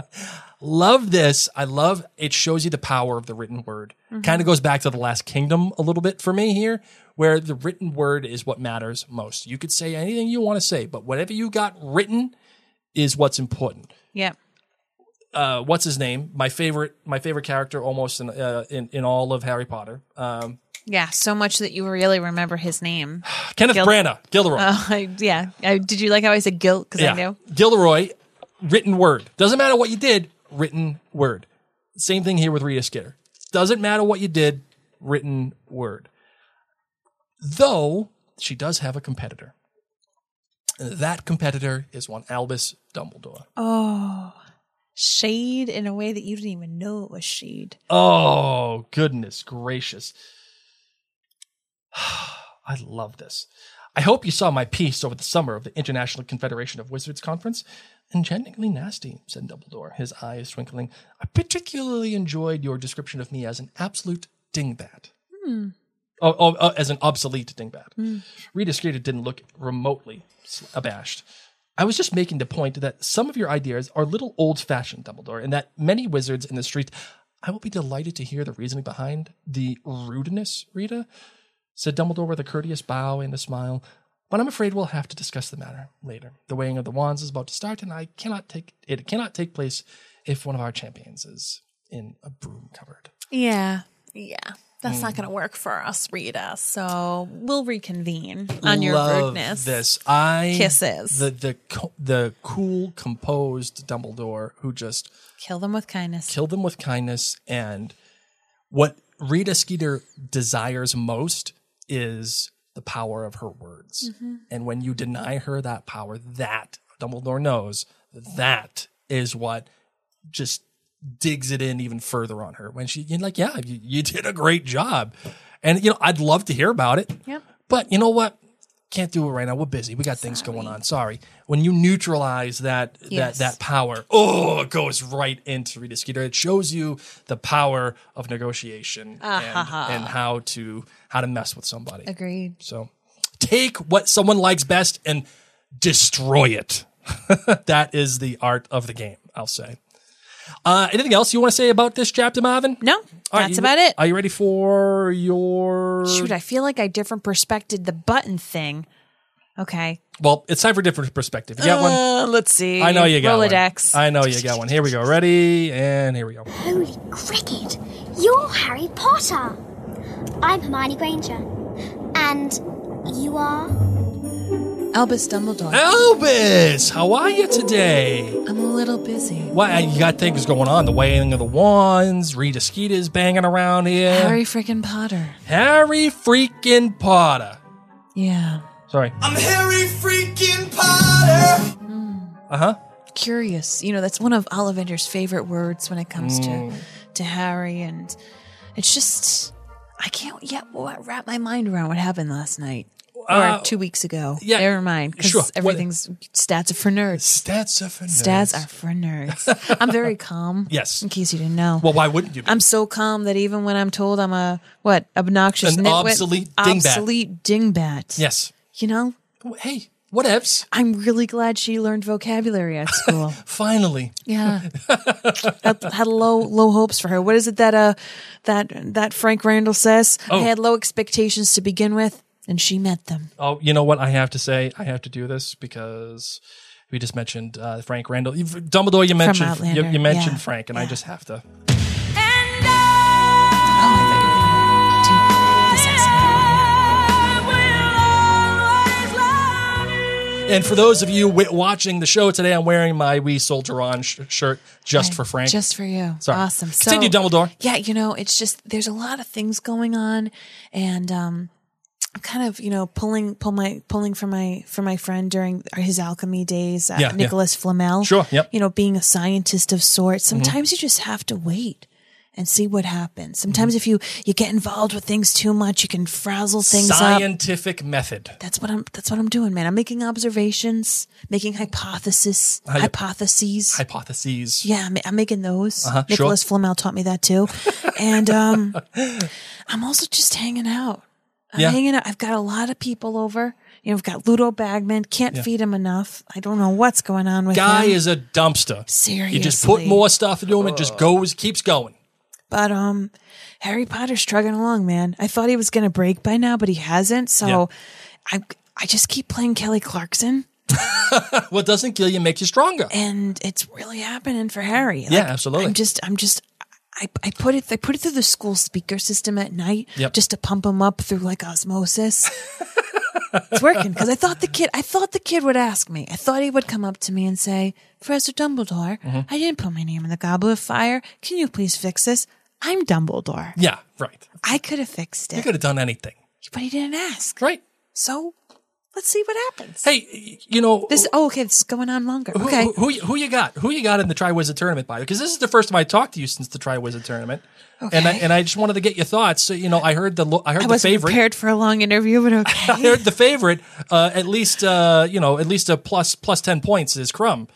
love this. I love it shows you the power of the written word. Kind of goes back to the last kingdom a little bit for me here, where the written word is what matters most. You could say anything you want to say, but whatever you got written is what's important. Yep. Uh, what's his name? My favorite, my favorite character, almost in uh, in, in all of Harry Potter. Um, Yeah, so much that you really remember his name. Kenneth Gil- Branagh, Gilderoy. Oh, I, yeah. I, did you like how I said guilt? Because I knew. Gilderoy, written word. Doesn't matter what you did, written word. Same thing here with Rita Skeeter. Doesn't matter what you did, written word. Though she does have a competitor. That competitor is one Albus Dumbledore. Oh, shade in a way that you didn't even know it was shade. Oh, goodness gracious. I love this. I hope you saw my piece over the summer of the International Confederation of Wizards conference. Enchantingly nasty, said Dumbledore, his eyes twinkling. I particularly enjoyed your description of me as an absolute dingbat. Hmm. Oh, oh, oh, as an obsolete dingbat. Hmm. Rita Skeeter didn't look remotely abashed. I was just making the point that some of your ideas are a little old fashioned, Dumbledore, and that many wizards in the street. I will be delighted to hear the reasoning behind the rudeness, Rita, said Dumbledore with a courteous bow and a smile. But I'm afraid we'll have to discuss the matter later. The weighing of the wands is about to start, and I cannot take it cannot take place if one of our champions is in a broom cupboard. Yeah. Yeah. That's Mm. not going to work for us, Rita. So we'll reconvene on your Love rudeness. This I Kisses. the the the cool, composed Dumbledore who just Kill them with kindness. Kill them with kindness. And what Rita Skeeter desires most is the power of her words. Mm-hmm. And when you deny her that power, that Dumbledore knows that is what just digs it in even further on her. When she, you're like, yeah, you, you did a great job. And, you know, I'd love to hear about it. Yep. But you know what? Can't do it right now. We're busy. We got things going on. Sorry. When you neutralize that Yes. that that power, oh, it goes right into Rita Skeeter. It shows you the power of negotiation and, and how to how to mess with somebody. Agreed. So take what someone likes best and destroy it. that is the art of the game, I'll say. Uh, anything else you want to say about this chapter, Marvin? No, All right, that's you- about it. Are you ready for your Shoot, I feel like I different perspected the button thing. Okay. Well, it's time for different perspective. You got one? Uh, let's see. I know you got Rolodex. one. I know you got one. Here we go. Ready? And here we go. Holy cricket! You're Harry Potter! I'm Hermione Granger. And you are? Albus Dumbledore. Elvis, how are you today? I'm a little busy. What you got things going on? The weighing of the wands, Rita Skeeter's banging around here. Harry freaking Potter. Harry freaking Potter. Yeah. Sorry. I'm Harry freaking Potter. Uh huh. Curious. You know, that's one of Ollivander's favorite words when it comes Mm. to to Harry and it's just I can't yet wrap my mind around what happened last night. Or Uh, two weeks ago. yeah, Never mind. Because sure. What- everything's stats are for nerds. Stats are for nerds. Stats are for nerds. I'm very calm. Yes. In case you didn't know. Well, why wouldn't you? Be? I'm so calm that even when I'm told I'm a what obnoxious An nitwit, obsolete dingbat. obsolete dingbat. yes. You know, Hey, whatevs. I'm really glad she learned vocabulary at school. Finally. yeah, had, had low low hopes for her. What is it that uh that that Frank Randall says? Oh. I had low expectations to begin with, and she met them. Oh, you know what? I have to say, I have to do this because we just mentioned uh, Frank Randall. You've- Dumbledore, you mentioned you, you mentioned yeah, Frank, and I just have to. Oh, I thought you were gonna do the saxophone. And for those of you w- watching the show today, I'm wearing my We Soldier On sh- shirt just for Frank. Just for you. Sorry. Awesome. So, Continue, Dumbledore. Yeah, you know, it's just there's a lot of things going on, and um, kind of you know pulling pull my pulling for my for my friend during his alchemy days, uh, Yeah, yeah. Nicholas Flamel. Sure, yep. Mm-hmm. You know, being a scientist of sorts. Sometimes you just have to wait. And see what happens. Sometimes Mm-hmm. if you you get involved with things too much, you can frazzle things up. Scientific method. That's what I'm. That's what I'm doing, man. I'm making observations, making hypothesis, Hy- hypotheses. Hypotheses. Yeah, I'm, I'm making those. Uh-huh, sure. Nicholas Flamel taught me that too. and um, I'm also just hanging out. I'm Yeah. hanging out. I've got a lot of people over. You know, I've got Ludo Bagman. Can't feed him enough. I don't know what's going on with Guy him. is a dumpster. Seriously. You just put more stuff into him and just goes, keeps going. But um, Harry Potter's struggling along, man. I thought he was going to break by now, but he hasn't. So Yeah. I I just keep playing Kelly Clarkson. What doesn't kill you makes you stronger. and it's really happening for Harry. Yeah, absolutely. I'm just, I'm just, I, I put it, I put it through the school speaker system at night, Yep. just to pump him up through like osmosis. it's working because I thought the kid, I thought the kid would ask me. I thought he would come up to me and say, "Professor Dumbledore, Mm-hmm. I didn't put my name in the Goblet of Fire. Can you please fix this? I'm Dumbledore. Yeah, right. I could have fixed You it, could have done anything. but he didn't ask. Right. So let's see what happens. Hey, you know, This, oh, okay, this is going on longer. who, Okay. who, who, you- who you got? Who you got in the Triwizard Tournament, by the way? Because this is the first time I talked to you since the Triwizard Tournament. And I, and I just wanted to get your thoughts. So, you know, I heard the I heard I the favorite. prepared for a long interview, but okay. I heard the favorite. Uh, at least uh, you know, at least a plus plus ten points is Krum,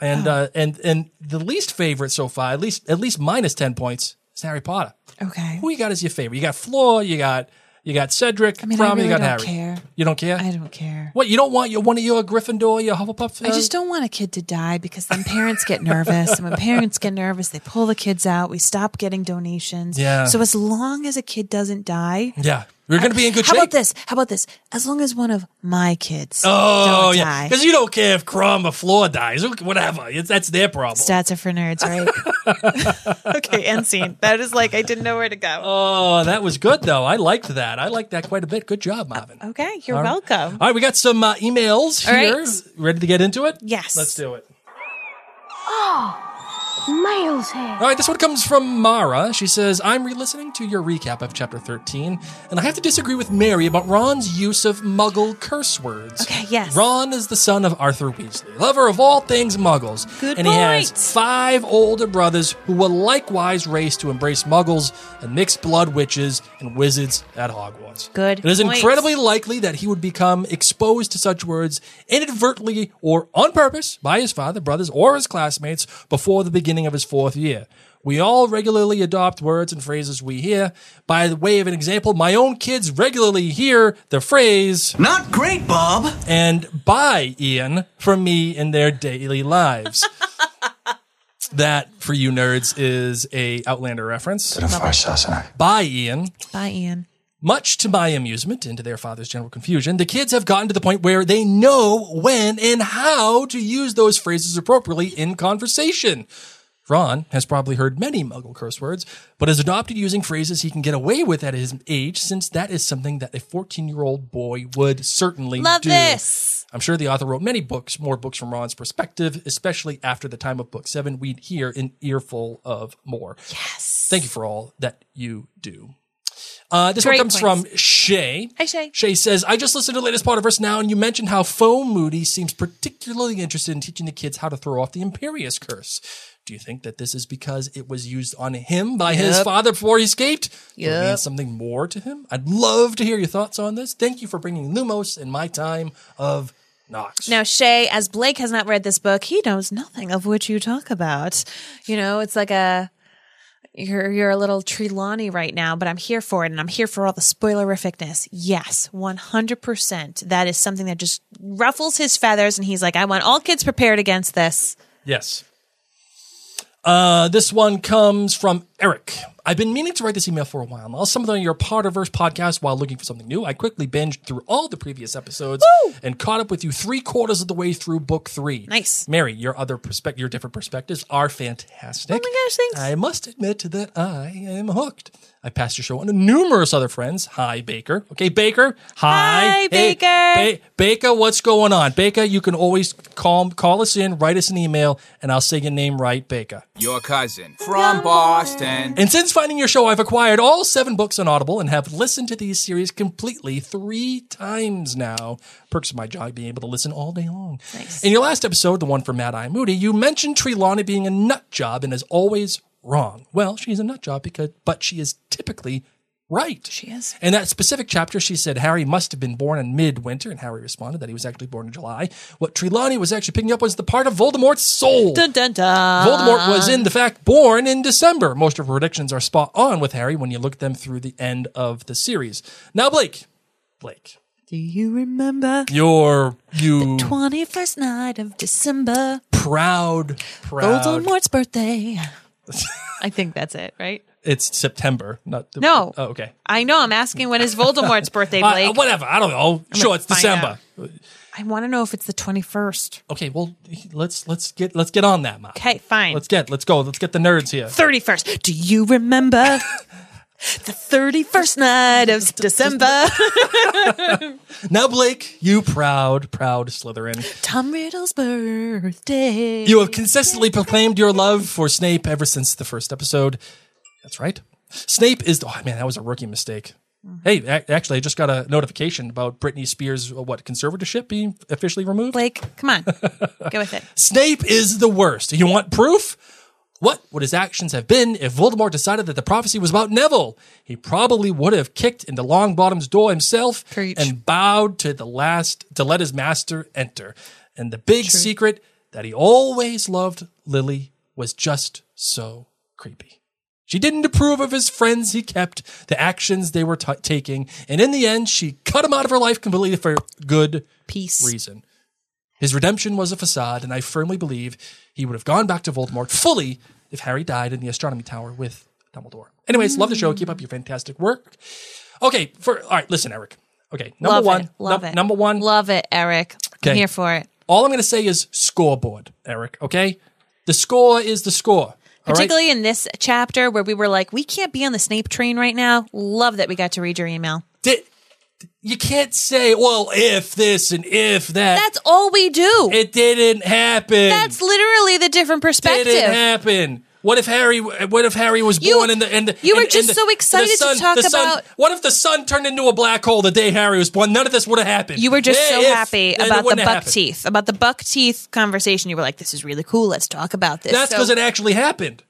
and Oh. uh, and and the least favorite so far, at least at least minus ten points, is Harry Potter. Okay. Who you got as your favorite? You got Fleur, you got you got Cedric, I mean, I really you got don't Harry. care. You don't care. I don't care. what you don't want your one of your Gryffindor, your Hufflepuff. I uh, just don't want a kid to die because then parents get nervous. and when parents get nervous, they pull the kids out. We stop getting donations. Yeah. So as long as a kid doesn't die, Yeah, we're gonna be in good shape. How shape. about this? How about this? As long as one of my kids Oh don't yeah, die. because you don't care if Krum or Fleur dies, whatever. It's, that's their problem. Stats are for nerds, right? okay, end scene. That is like I didn't know where to go. Oh, that was good though. I liked that. I liked that quite a bit. Good job, Marvin. Okay, you're All right. welcome. All right, we got some uh, emails All here. right. Ready to get into it? Yes. Let's do it. Mail's here. All right, this one comes from Mara. She says, I'm re listening to your recap of chapter 13, and I have to disagree with Mary about Ron's use of muggle curse words. Okay, yes. Ron is the son of Arthur Weasley, lover of all things muggles. Good And he has five older brothers who were likewise raised to embrace muggles and mixed blood witches and wizards at Hogwarts. Good It is point. incredibly likely that he would become exposed to such words inadvertently or on purpose by his father, brothers, or his classmates before the beginning of his fourth year. We all regularly adopt words and phrases we hear. By the way of an example, my own kids regularly hear the phrase Not great, Bob. and buy Ian from me in their daily lives. that, for you nerds, is a Outlander reference. Bye, Ian. Bye, Ian. Much to my amusement and to their father's general confusion, the kids have gotten to the point where they know when and how to use those phrases appropriately in conversation. Ron has probably heard many muggle curse words, but has adopted using phrases he can get away with at his age, since that is something that a 14 year old boy would certainly Love do. this. I'm sure the author wrote many books, more books from Ron's perspective, especially after the time of book seven. We'd hear an earful of more. Yes. Thank you for all that you do. Uh, this Great one comes points. from Shay. Hi, Shay. Shay says, I just listened to the latest part of Potterverse now, and you mentioned how Fo Moody seems particularly interested in teaching the kids how to throw off the Imperius Curse. Do you think that this is because it was used on him by his father before he escaped? Yeah. it means something more to him? I'd love to hear your thoughts on this. Thank you for bringing Lumos in my time of Nox. Now, Shay, as Blake has not read this book, he knows nothing of which you talk about. You know, it's like a you're you're a little Trelawney right now, but I'm here for it, and I'm here for all the spoilerificness. Yes, one hundred percent. That is something that just ruffles his feathers, and he's like, I want all kids prepared against this. Yes. Uh, this one comes from Eric. I've been meaning to write this email for a while now. Some of them your Potterverse podcast while looking for something new. I quickly binged through all the previous episodes and caught up with you three quarters of the way through book three. Nice. Mary, your other perspective, your different perspectives are fantastic. Oh my gosh, thanks. I must admit that I am hooked. I passed your show on to numerous other friends. Hi, Baker. Okay, Baker. Hi, Hi, Hey, Baker. Ba- Baker, what's going on? Baker, you can always call call us in, write us an email, and I'll say your name right, Baker. Your cousin from Boston. And since finding your show, I've acquired all seven books on Audible and have listened to these series completely three times now. Perks of my job being able to listen all day long. Nice. In your last episode, the one for Mad Eye Moody, you mentioned Trelawney being a nut job and is always wrong. Well, she's a nut job because, but she is typically right. She is. In that specific chapter, she said Harry must have been born in midwinter, and Harry responded that he was actually born in July. What Trelawney was actually picking up was the part of Voldemort's soul. Dun dun dun. Voldemort was, in the fact, born in December. Most of her predictions are spot on with Harry when you look at them through the end of the series. Now, Blake, Blake, Do you remember you're you 21st night of December? proud, proud. Voldemort's birthday. I think that's it, right? It's September, not the, No. Oh, okay. I know. I'm asking when is Voldemort's birthday, Uh, Blake? whatever. I don't know. Sure, it's December. I want to know if it's the 21st. Okay, well, let's let's get let's get on that, Mom. Okay, fine. Let's get let's go. Let's get the nerds here. 31st. Do you remember the 31st night of December? Now, Blake, you proud, proud Slytherin. Tom Riddle's birthday. You have consistently proclaimed your love for Snape ever since the first episode. That's right. Snape is. Oh man, that was a rookie mistake. Hey, actually, I just got a notification about Britney Spears' uh, what conservatorship being officially removed. Blake, come on. Go with it. Snape is the worst. You want proof? What would his actions have been if Voldemort decided that the prophecy was about Neville? He probably would have kicked into Longbottom's door himself Preach. and bowed to the last to let his master enter. And the big secret that he always loved Lily was just so creepy. She didn't approve of his friends he kept, the actions they were t- taking, and in the end, she cut him out of her life completely for good Peace. reason. His redemption was a facade, and I firmly believe he would have gone back to Voldemort fully if Harry died in the astronomy tower with Dumbledore. Anyways, love the show. Keep up your fantastic work. Okay, for all right, listen, Eric. Okay, number Love one. it. Love num- it. Number one. Love it, Eric. Okay. I'm here for it. all I'm going to say is scoreboard, Eric. Okay, the score is the score. All right? Particularly in this chapter where we were like, we can't be on the Snape train right now. Love that we got to read your email. You can't say, well, if this and if that. That's all we do. it didn't happen. That's literally the different perspective. It didn't happen. What if Harry? What if Harry was You- born in the? In the you were just the- so excited to talk the sun- about- What if the sun turned into a black hole the day Harry was born? None of this would have happened. You were just Eh, so if, happy then it about the wouldn't have buck happened. teeth, about the buck teeth conversation. You were like, "This is really cool. Let's talk about this." That's So- because it actually happened.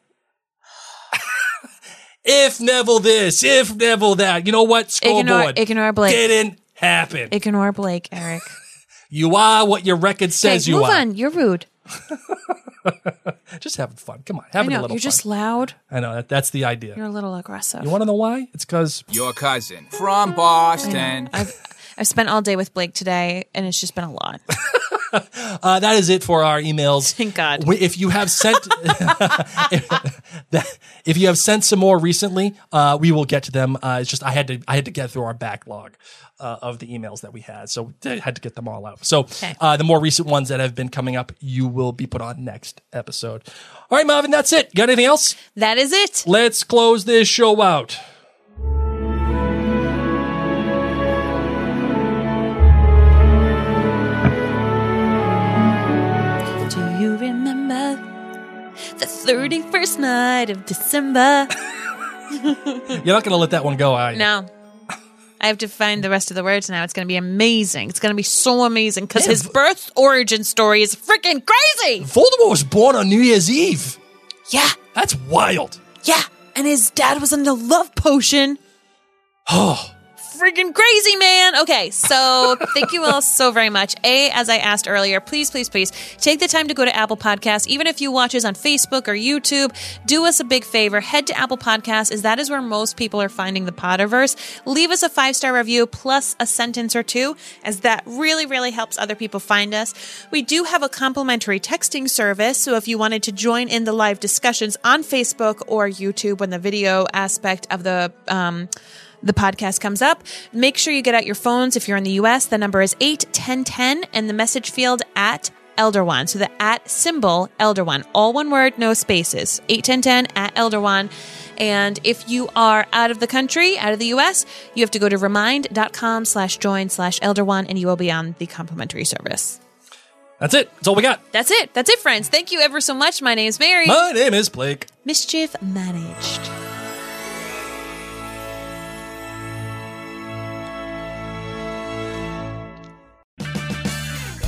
If Neville this, if Neville that, you know what? Ignore- Scoreboard ignore Blake. Didn't happen. ignore Blake, Eric. you are what your record says Hey, you move are. on. You're rude. Just having fun. Come on, I having a little you're fun. just loud. I know that, that's the idea. You're a little aggressive. you want to know why? It's because Your cousin from Boston. I've I've spent all day with Blake today, and it's just been a lot. Uh, that is it for our emails. Thank God. If you have sent, if, if you have sent some more recently, uh, we will get to them. Uh, it's just I had to I had to get through our backlog uh, of the emails that we had, so I had to get them all out. So uh, the more recent ones that have been coming up, you will be put on next episode. All right, Marvin, that's it. Got anything else? That is it. Let's close this show out. The 31st night of December? You're not going to let that one go, are you? No. I have to find the rest of the words now. It's going to be amazing. It's going to be so amazing because Yeah, his birth origin story is freaking crazy. Voldemort was born on New Year's Eve. Yeah, That's wild. yeah. And his dad was in the love potion. Oh, freaking crazy, man. Okay, so thank you all so very much. A, as I asked earlier, please, please, please take the time to go to Apple Podcasts. Even if you watch us on Facebook or YouTube, do us a big favor. Head to Apple Podcasts, as that is where most people are finding the Potterverse. Leave us a five star review plus a sentence or two, as that really, really helps other people find us. We do have a complimentary texting service, so if you wanted to join in the live discussions on Facebook or YouTube when the video aspect of the um, the podcast comes up. Make sure you get out your phones if you're in the US. The number is 81010 and the message field at Elder One. So the at symbol Elder One. All one word, no spaces. 81010 at Elder One. And if you are out of the country, out of the US, you have to go to remind.com slash join slash Elder One and you will be on the complimentary service. That's it. That's all we got. That's it. That's it, friends. Thank you ever so much. My name's Mary. My name is Blake. Mischief managed.